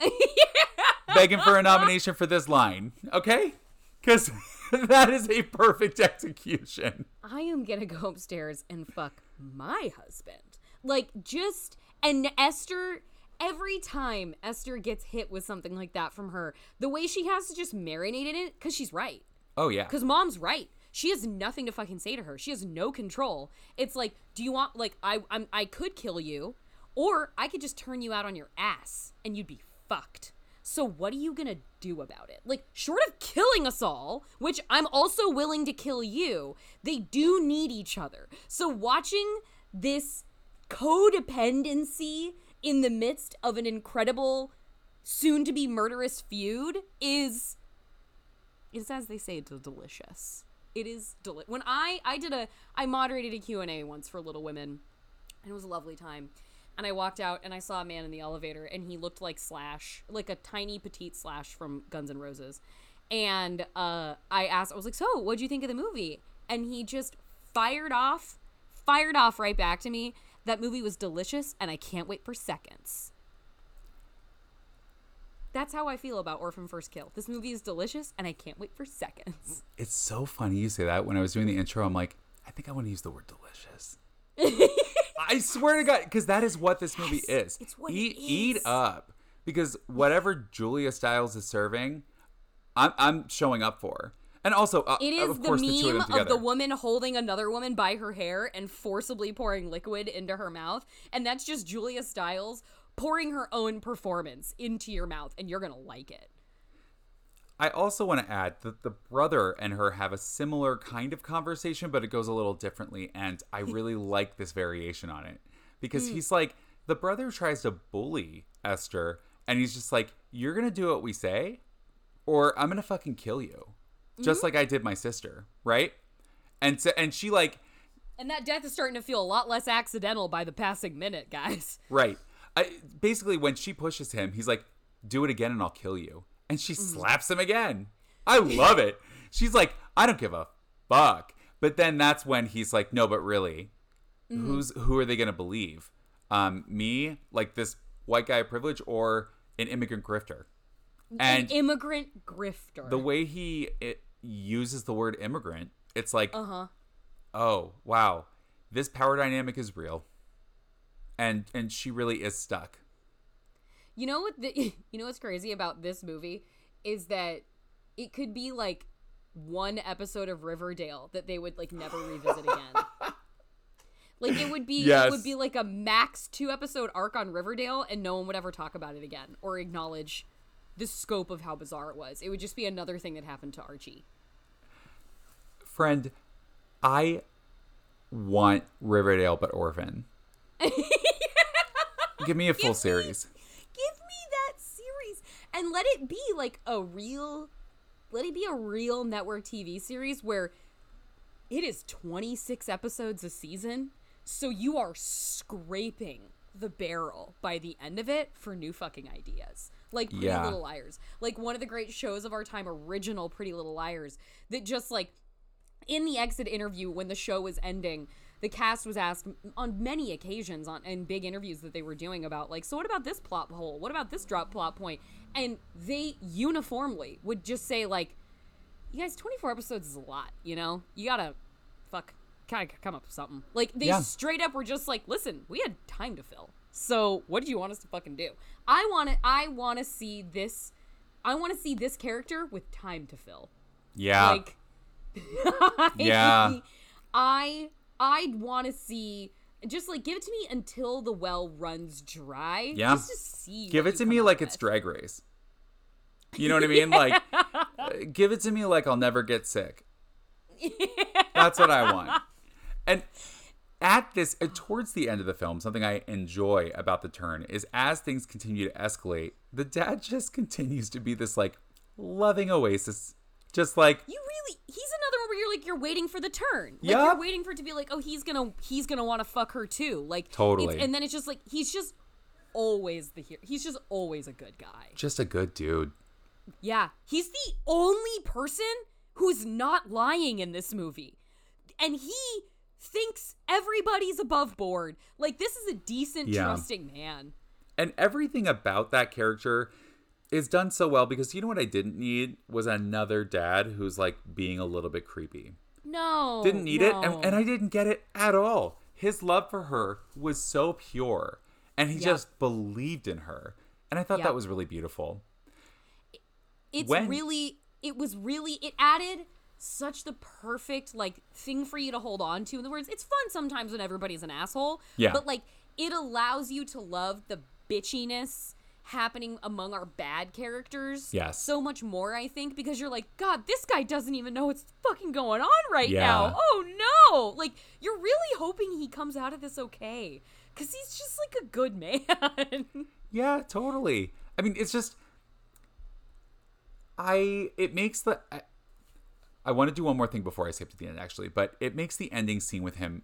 begging for a nomination for this line, okay? Because that is a perfect execution. I am gonna go upstairs and fuck my husband. Like, just, and Esther, every time Esther gets hit with something like that from her, the way she has to just marinate in it, because she's right. Oh yeah, Because mom's right. She has nothing to fucking say to her. She has no control. It's like, do you want, like, I, I'm, I could kill you, or I could just turn you out on your ass and you'd be fucked. So what are you gonna do about it? Like, short of killing us all, which I'm also willing to kill you, they do need each other. So watching this codependency in the midst of an incredible, soon to be murderous feud is it's as they say del- delicious it is deli- when i i did a i moderated a q&a once for little women and it was a lovely time and i walked out and i saw a man in the elevator and he looked like slash like a tiny petite slash from guns N' roses and uh i asked i was like so what'd you think of the movie and he just fired off fired off right back to me that movie was delicious and i can't wait for seconds that's how I feel about Orphan First Kill. This movie is delicious, and I can't wait for seconds. It's so funny you say that. When I was doing the intro, I'm like, I think I want to use the word delicious. I swear to God, because that is what this movie is. it's what it eat, eat up. Because whatever Julia Stiles is serving, I'm, I'm showing up for. And also, uh, It is of the course, the of meme of, the woman holding another woman by her hair and forcibly pouring liquid into her mouth, and that's just Julia Stiles pouring her own performance into your mouth, and you're gonna like it. I also want to add that the brother and her have a similar kind of conversation, but it goes a little differently. And I really like this variation on it because Hmm. he's like, the brother tries to bully Esther, and he's just like, You're going to do what we say, or I'm going to fucking kill you, just Mm-hmm. like I did my sister, right? And, so, and she, like, And that death is starting to feel a lot less accidental by the passing minute, guys. Right. I, basically, when she pushes him, he's like, "Do it again, and I'll kill you." And she Mm-hmm. slaps him again. I love it. She's like, "I don't give a fuck." But then that's when he's like, "No, but really, Mm-hmm. who's who are they gonna believe? Um, me, like this white guy of privilege, or an immigrant grifter?" And An immigrant grifter. the way he uses the word immigrant, it's like, uh huh. oh wow, this power dynamic is real, and and she really is stuck. You know what? The, you know what's crazy about this movie is that it could be like one episode of Riverdale that they would like never revisit again. like it would be it would be like a max two episode arc on Riverdale, and no one would ever talk about it again or acknowledge the scope of how bizarre it was. It would just be another thing that happened to Archie. friend, I want Riverdale but Orphan. Give me a full series. give me that series and let it be like a real let it be a real network TV series where it is 26 episodes a season so you are scraping the barrel by the end of it for new fucking ideas. Like Pretty Yeah. Little Liars. Like one of the great shows of our time original Pretty Little Liars that just like in the exit interview when the show was ending the cast was asked on many occasions on in big interviews that they were doing about like so what about this plot hole? What about this drop plot point and they uniformly would just say like you guys 24 episodes is a lot you know you gotta fuck kind of come up with something like they Yeah. straight up were just like listen we had time to fill so what do you want us to fucking do i want to i want to see this i want to see this character with time to fill Yeah. like Yeah. I I'd want to see just like give it to me until the well runs dry. Yeah. Just to see. Give it to me like up it's. Drag Race. You know what I mean? Like, uh, give it to me like I'll never get sick. That's what I want. And at this, uh, towards the end of the film, something I enjoy about the turn is as things continue to escalate, the dad just continues to be this like loving oasis, just like You really he's another one where you're like you're waiting for the turn. Like Yup. you're waiting for it to be like, oh he's gonna he's gonna want to fuck her too. Like Totally. and then it's just like he's just always the hero. He's just always a good guy. just a good dude. Yeah, he's the only person who's not lying in this movie. And he thinks everybody's above board. Like this is a decent Yeah. trusting man. and everything about that character is done so well because you know what I didn't need was another dad who's like being a little bit creepy. No. Didn't need it, and, and I didn't get it at all. His love for her was so pure, and he Yep. just believed in her, and I thought Yep. that was really beautiful. it's when- really it was really it added such the perfect like thing for you to hold on to in the words it's fun sometimes when everybody's an asshole Yeah. but like it allows you to love the bitchiness happening among our bad characters Yes. so much more i think because you're like god this guy doesn't even know what's fucking going on right Yeah. now oh no like you're really hoping he comes out of this okay because he's just like a good man Yeah, totally. I mean, it's just I it makes the I, I want to do one more thing before I skip to the end actually, but it makes the ending scene with him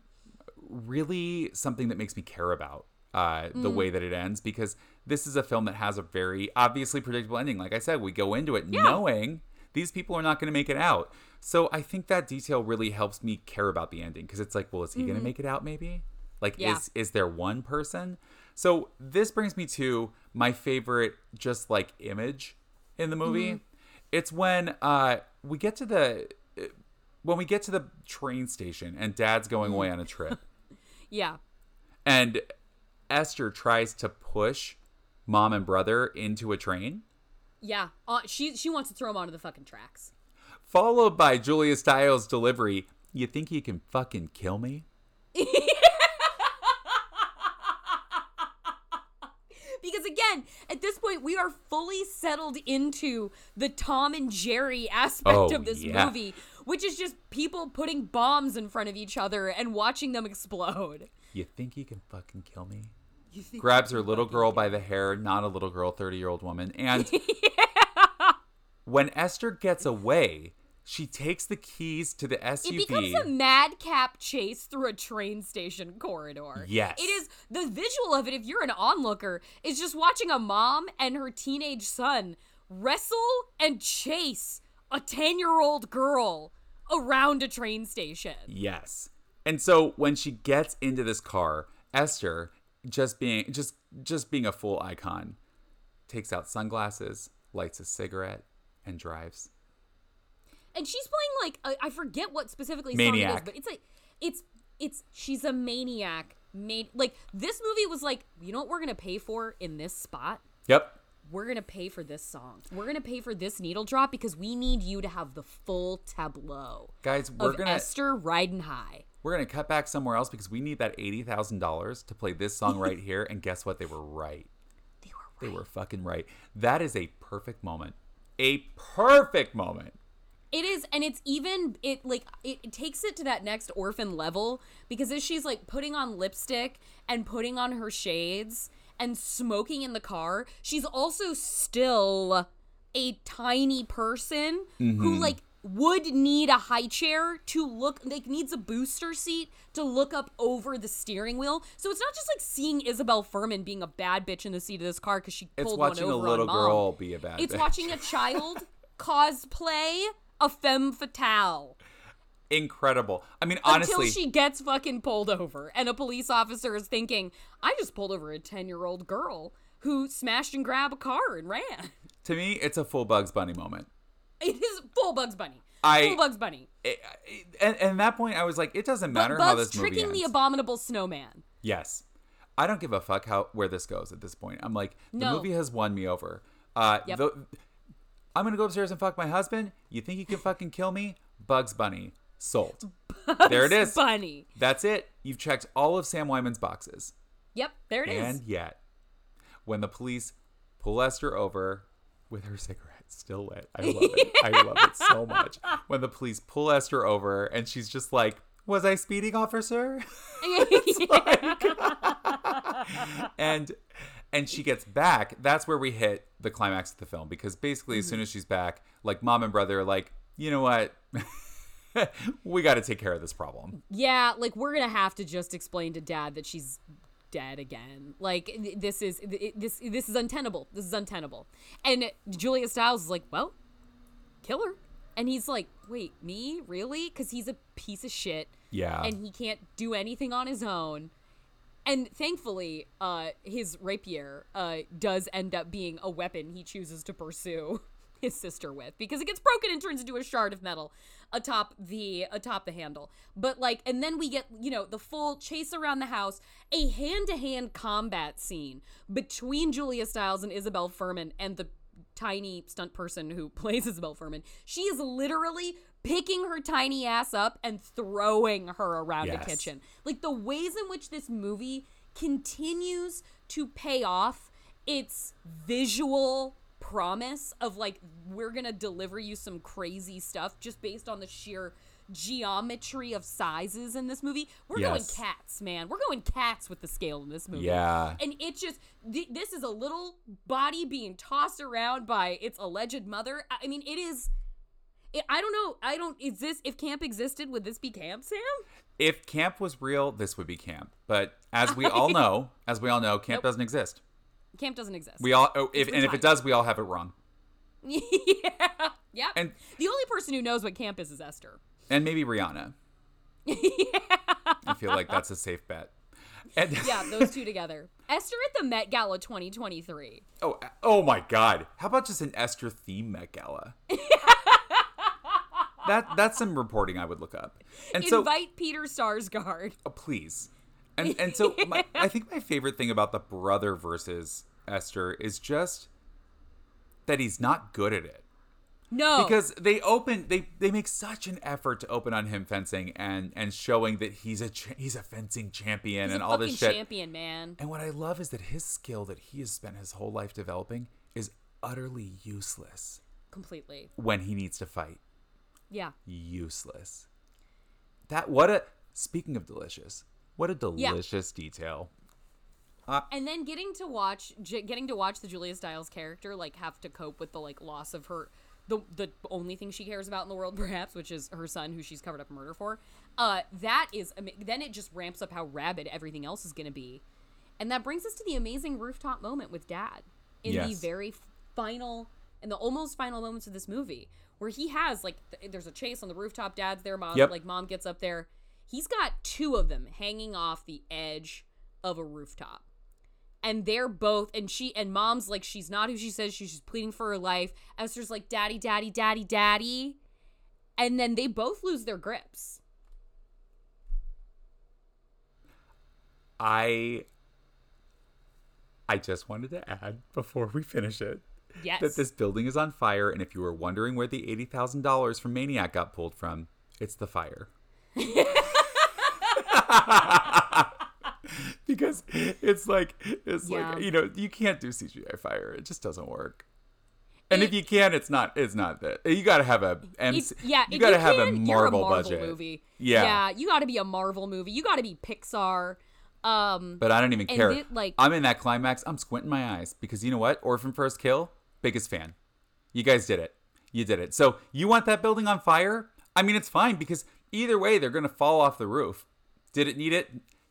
really something that makes me care about uh, the way that it ends because this is a film that has a very obviously predictable ending. Like I said, we go into it knowing these people are not going to make it out. So I think that detail really helps me care about the ending because it's like, well, is he going to make it out? Maybe like Yeah. is is there one person? So this brings me to my favorite, just like image in the movie. Mm-hmm. It's when uh, we get to the when we get to the train station and Dad's going away on a trip, Yeah. and Esther tries to push mom and brother into a train, Yeah. Uh, she she wants to throw him onto the fucking tracks. followed by Julia Stiles' delivery. You think you can fucking kill me? Because again, at this point, we are fully settled into the Tom and Jerry aspect Oh, of this yeah. movie, which is just people putting bombs in front of each other and watching them explode. You think you can fucking kill me? Grabs her little girl by the hair, not a little girl, 30 year old woman. And when Esther gets away, she takes the keys to the SUV. It becomes a madcap chase through a train station corridor. Yes. It is the visual of it, if you're an onlooker, is just watching a mom and her teenage son wrestle and chase a 10 year old girl around a train station. yes. And so when she gets into this car, Esther, just being just just being a full icon, takes out sunglasses, lights a cigarette, and drives. and she's playing like I I forget what specifically song it is, but it's like it's it's she's a maniac. Made like this movie was like, you know what we're gonna pay for in this spot? Yep. We're gonna pay for this song. We're gonna pay for this needle drop because we need you to have the full tableau Guys, we're gonna Esther riding high. We're gonna cut back somewhere else because we need that eighty thousand dollars to play this song right here. And guess what? They were right. They were They were fucking right. That is a perfect moment. A perfect moment. It is, and it's even it like it, it takes it to that next orphan level because as she's like putting on lipstick and putting on her shades and smoking in the car, she's also still a tiny person who mm-hmm. like would need a high chair to look like needs a booster seat to look up over the steering wheel. So it's not just like seeing Isabelle Fuhrman being a bad bitch in the seat of this car because she It's pulled watching one a over on little mom. girl be a bad It's bitch. watching a child cosplay a femme fatale Incredible. I mean, honestly, until she gets fucking pulled over, and a police officer is thinking, "I just pulled over a ten-year-old girl who smashed and grabbed a car and ran." to me, it's a full Bugs Bunny moment. It is full Bugs Bunny. I- full Bugs Bunny. It- it- and, and at that point, I was like, it doesn't But matter how this movie tricking ends. the abominable snowman. yes, I don't give a fuck how where this goes at this point. I'm like, the No. movie has won me over. Uh, Yep. the- I'm gonna go upstairs and fuck my husband. You think you can fucking kill me? Bugs Bunny sold. there it is. Bunny. That's it. You've checked all of Sam Wyman's boxes. Yep, there it is. And yet, when the police pull Esther over with her cigarette still wet. I love it. I love it so much. When the police pull Esther over and she's just like, Was I speeding, officer? and and she gets back. That's where we hit the climax of the film because basically, as soon mm-hmm. as she's back, like mom and brother are like, You know what? we got to take care of this problem. Yeah, like we're gonna have to just explain to Dad that she's dead again. Like this is this this is untenable. This is untenable. And Julia Stiles is like, well, kill her. And he's like, wait, me really? Because he's a piece of shit. Yeah. And he can't do anything on his own. And thankfully, uh, his rapier uh, does end up being a weapon he chooses to pursue his sister with because it gets broken and turns into a shard of metal atop the atop the handle. But like, and then we get you know the full chase around the house, a hand to hand combat scene between Julia Stiles and Isabelle Fuhrman and the tiny stunt person who plays Isabelle Fuhrman. She is literally picking her tiny ass up and throwing her around Yes. a kitchen. Like the ways in which this movie continues to pay off its visual promise of like we're to deliver you some crazy stuff just based on the sheer geometry of sizes in this movie. We're going cats, man. We're going cats with the scale in this movie. Yeah. And it just th- this is a little body being tossed around by its alleged mother. I I mean, it is. It, I don't know. I don't. Is this if camp existed? Would this be camp, Sam? if camp was real, this would be camp. But as we all know, as we all know, camp Nope. doesn't exist. Camp doesn't exist. We all, oh, if, and if it does, we all have it wrong. yeah. Yep. And the only person who knows what camp is is Esther. and maybe Rihanna. yeah. I feel like that's a safe bet. And yeah, those two together. Esther at the Met Gala 2023. oh, oh my God! How about just an Esther theme Met Gala? that that's some reporting I would look up. And so, Invite Peter Sarsgaard. Oh, please. And and so my, I think my favorite thing about the brother versus Esther is just that he's not good at it. No, Because they open they they make such an effort to open on him fencing and and showing that he's a cha- he's a fencing champion he's and all this shit. champion, man. And what I love is that his skill that he has spent his whole life developing is utterly useless Completely. when he needs to fight. Yeah. Useless. That what a speaking of delicious. What a Yeah. delicious detail. And then getting to watch, getting to watch the Julia Stiles character like have to cope with the like loss of her, the the only thing she cares about in the world, perhaps, which is her son, who she's covered up murder for. Uh, that is, then it just ramps up how rabid everything else is gonna be, and that brings us to the amazing rooftop moment with Dad in the very final and the almost final moments of this movie, where he has like, th- there's a chase on the rooftop. Dad's there, mom, Yep. like mom gets up there. He's got two of them hanging off the edge of a rooftop and they're both and she and mom's like she's not who she says she's just pleading for her life. Esther's like daddy daddy daddy daddy. And then they both lose their grips. I I just wanted to add before we finish it yes. that this building is on fire and if you were wondering where the $80,000 from Maniac got pulled from, it's the fire. because it's like it's Yeah. like you know, you can't do CGI fire. It just doesn't work. And if you can, it's not. It's not that. You got to have a MC. It's- yeah you got to have a can, you're Marvel, Marvel budget. movie Yeah. yeah you gotta be a marvel movie you gotta be pixar um But I don't even care. it, like- I'm in that climax. I'm squinting my eyes because you know what? Orphan First Kill, biggest fan. You guys did it. You did it. So you want that building on fire? I mean, it's fine because either way, they're gonna fall off the roof. Did it need it?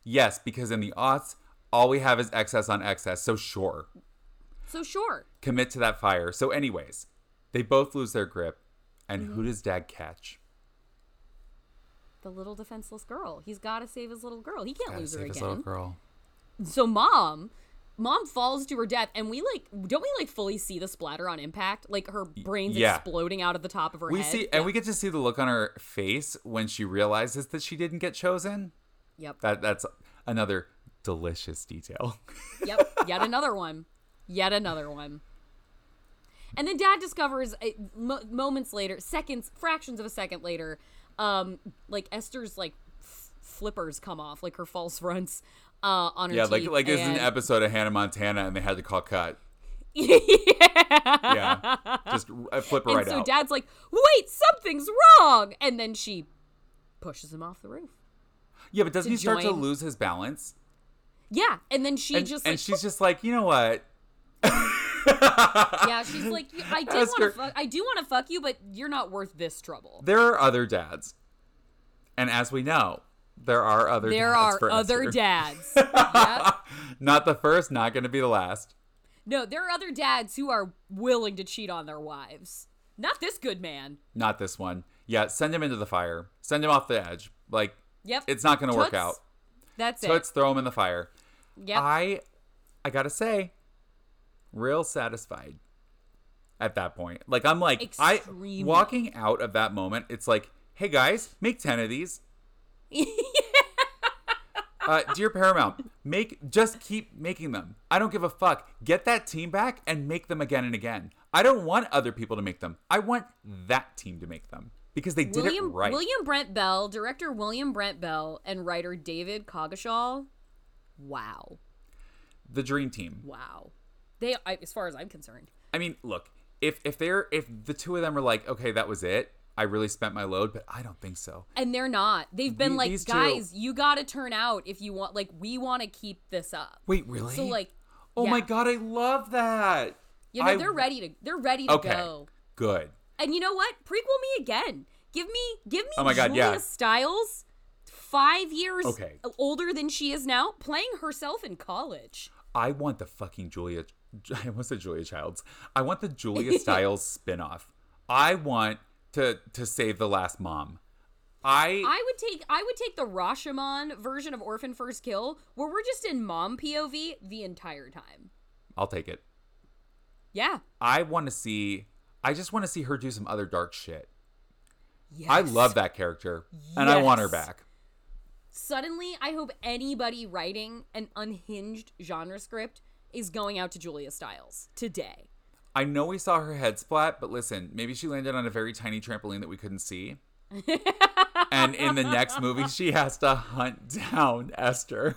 Yes, because in the aughts, all we have is excess on excess. So sure, so sure commit to that fire. So, anyways, they both lose their grip, and Mm-hmm. who does Dad catch? the little defenseless girl he's gotta save his little girl he can't Gotta lose her save his little girl. so mom mom falls to her death and we like don't we like fully see the splatter on impact like her brain's yeah. exploding out of the top of her head. We head see, and we get to see the look on her face when she realizes that she didn't get chosen. Yep That that's another delicious detail. yep yet another one yet another one and then dad discovers uh, mo- moments later seconds fractions of a second later um like esther's like f- flippers come off like her false fronts uh on her yeah, like like it's an episode of Hannah Montana, and they had to call cut. yeah, yeah. just uh, flip her and right so out. dad's like wait something's wrong and then she pushes him off the roof yeah, but doesn't he start to lose his balance? yeah and then she And, just and like she's just like, you know what? yeah she's like i did want to fuck i do want to fuck you but you're not worth this trouble There are other dads, and as we know, there are other. there dads are other Esther. dads yep. Not the first, not going to be the last. no there are other dads who are willing to cheat on their wives not this good man Not this one. Yeah, send him into the fire. Send him off the edge. Like, yep it's not going to work out. that's it So Let's throw them in the fire. yep I, I gotta say, real satisfied at that point. Like I'm like Extremely. I walking out of that moment. It's like, hey guys, make ten of these. uh, dear Paramount, make just keep making them. I don't give a fuck. Get that team back and make them again and again. I don't want other people to make them. I want that team to make them because they did William it right. William Brent Bell, director William Brent Bell, and writer David Coggeshall. Wow, the dream team. wow. They, I, as far as I'm concerned, I mean, look, if if they're if the two of them are like, okay, that was it. I really spent my load, but I don't think so. and they're not. They've been like, these two- guys, you got to turn out if you want. Like, we want to keep this up. Wait, really? So like, oh my god, I love that. you know, I- they're ready to, they're ready to Okay, go. good. And you know what? Prequel me again. Give me, give me Oh my God, Julia yeah. Stiles, five years Okay. older than she is now, playing herself in college. I want the fucking Julia. I almost said Julia Childs. I want the Julia Stiles spinoff. I want to to save the last mom. I I would take I would take the Rashomon version of Orphan First Kill, where we're just in mom POV the entire time. I'll take it. Yeah. I want to see. I just want to see her do some other dark shit. Yes. I love that character, and I want her back. Suddenly, I hope anybody writing an unhinged genre script is going out to Julia Stiles today. I know we saw her head splat, but listen, maybe she landed on a very tiny trampoline that we couldn't see. and in the next movie, she has to hunt down Esther.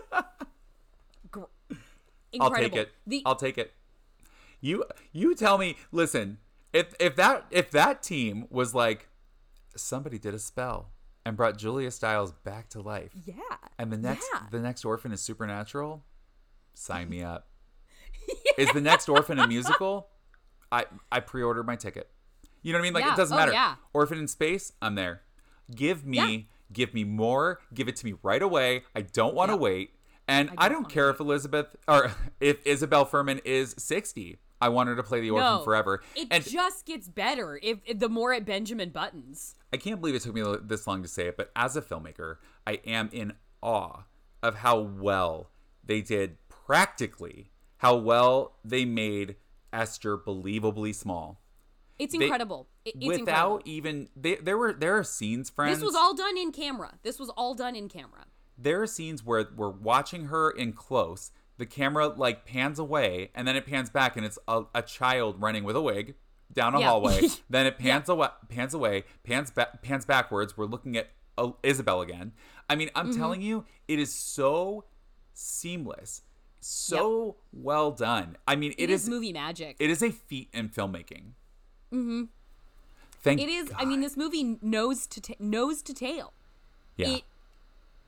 Incredible. I'll take it. The I'll take it. You you tell me. Listen, if if that if that team was like somebody did a spell and brought Julia Stiles back to life, yeah. and the next Yeah. the next orphan is supernatural, sign me up. Is the next orphan a musical? I I pre-ordered my ticket. You know what I mean? Like Yeah. it doesn't Oh, matter. yeah. Orphan in space, I'm there. Give me Yeah. give me more. Give it to me right away. I don't want to Yeah. wait. And I I don't, don't wanna care if Elizabeth or if Isabelle Fuhrman is 60. I want her to play the orphan No, forever. It and just gets better if, if the more it Benjamin Buttons. I can't believe it took me this long to say it, but as a filmmaker, I am in awe of how well they did practically, how well they made Esther believably small. It's incredible. It- it's Without incredible. even they, there were there are scenes, friends. This was all done in camera. This was all done in camera. there are scenes where we're watching her in close. The camera like pans away, and then it pans back, and it's a, a child running with a wig down a Yeah. hallway. then it pans away, pans away, pans back, pans backwards. We're looking at uh, Isabelle again. I mean, I'm Mm-hmm. telling you, it is so seamless, so well done. I mean, it is, movie magic. It is a feat in filmmaking. Mm-hmm. Thank it is. I mean, this movie nose to ta- nose to tail. yeah. It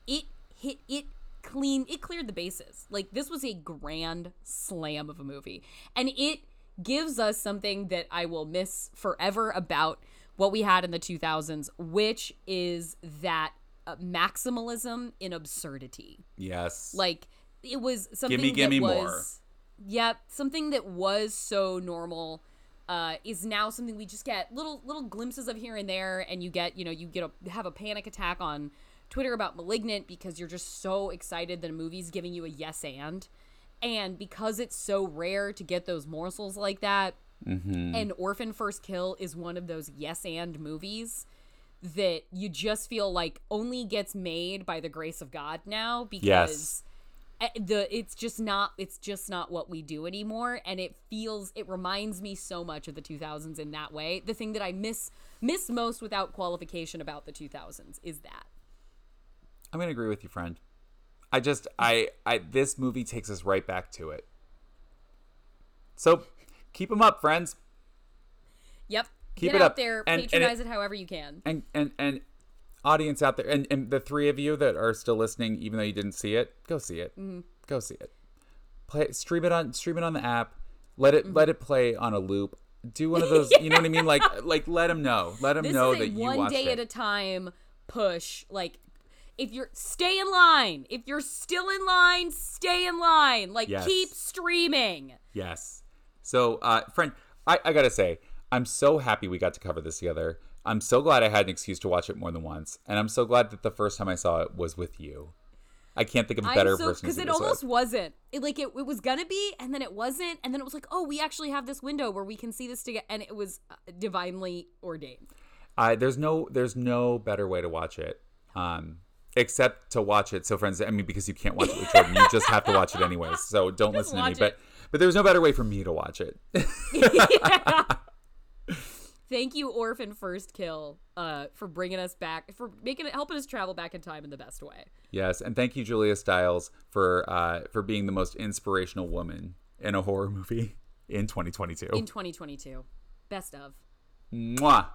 it hit it clean. It cleared the bases. Like this was a grand slam of a movie, and it gives us something that I will miss forever about what we had in the 2000s, which is that uh, maximalism in absurdity. yes. Like it was something Gimme, gimme that more. was Yep, something that was so normal uh, is now something we just get little little glimpses of here and there, and you get you know you get a have a panic attack on Twitter about *Malignant* because you're just so excited that a movie's giving you a yes and, and because it's so rare to get those morsels like that, Mm-hmm. and *Orphan First Kill* is one of those yes and movies that you just feel like only gets made by the grace of God now because Yes. the it's just not it's just not what we do anymore and it feels it reminds me so much of the 2000s in that way the thing that i miss miss most without qualification about the 2000s is that I'm gonna agree with you, friend. I just I I this movie takes us right back to it. So keep them up, friends, yep Keep get it out up. there And- and patronize it- it, however you can and and and audience out there, and and the three of you that are still listening, even though you didn't see it, go see it. Mm-hmm. Go see it. Play stream it on stream it on the app. Let it let Mm-hmm. it play on a loop. Do one of those. You know what I mean? Like like let them know. Let them this know that you one watched day it. at a time push like if you're stay in line if you're still in line stay in line like Yes. keep streaming Yes. So, uh, friend, I, I gotta say, I'm so happy we got to cover this together. I'm so glad I had an excuse to watch it more than once, and I'm so glad that the first time I saw it was with you. I can't think of a better so person because it almost with. wasn't. It like it, it was gonna be, and then it wasn't, and then it was like, oh, we actually have this window where we can see this together, and it was uh, divinely ordained. I there's no there's no better way to watch it, um, except to watch it. So, friends, I mean, because you can't watch it with Jordan, you just have to watch it anyways. So don't Just listen to me. watch But it. but there's no better way for me to watch it. Thank you, Orphan First Kill, uh, for bringing us back, for making it, helping us travel back in time in the best way. yes, and thank you, Julia Stiles, for uh, for being the most inspirational woman in a horror movie in 2022. In 2022, best of. Mwah.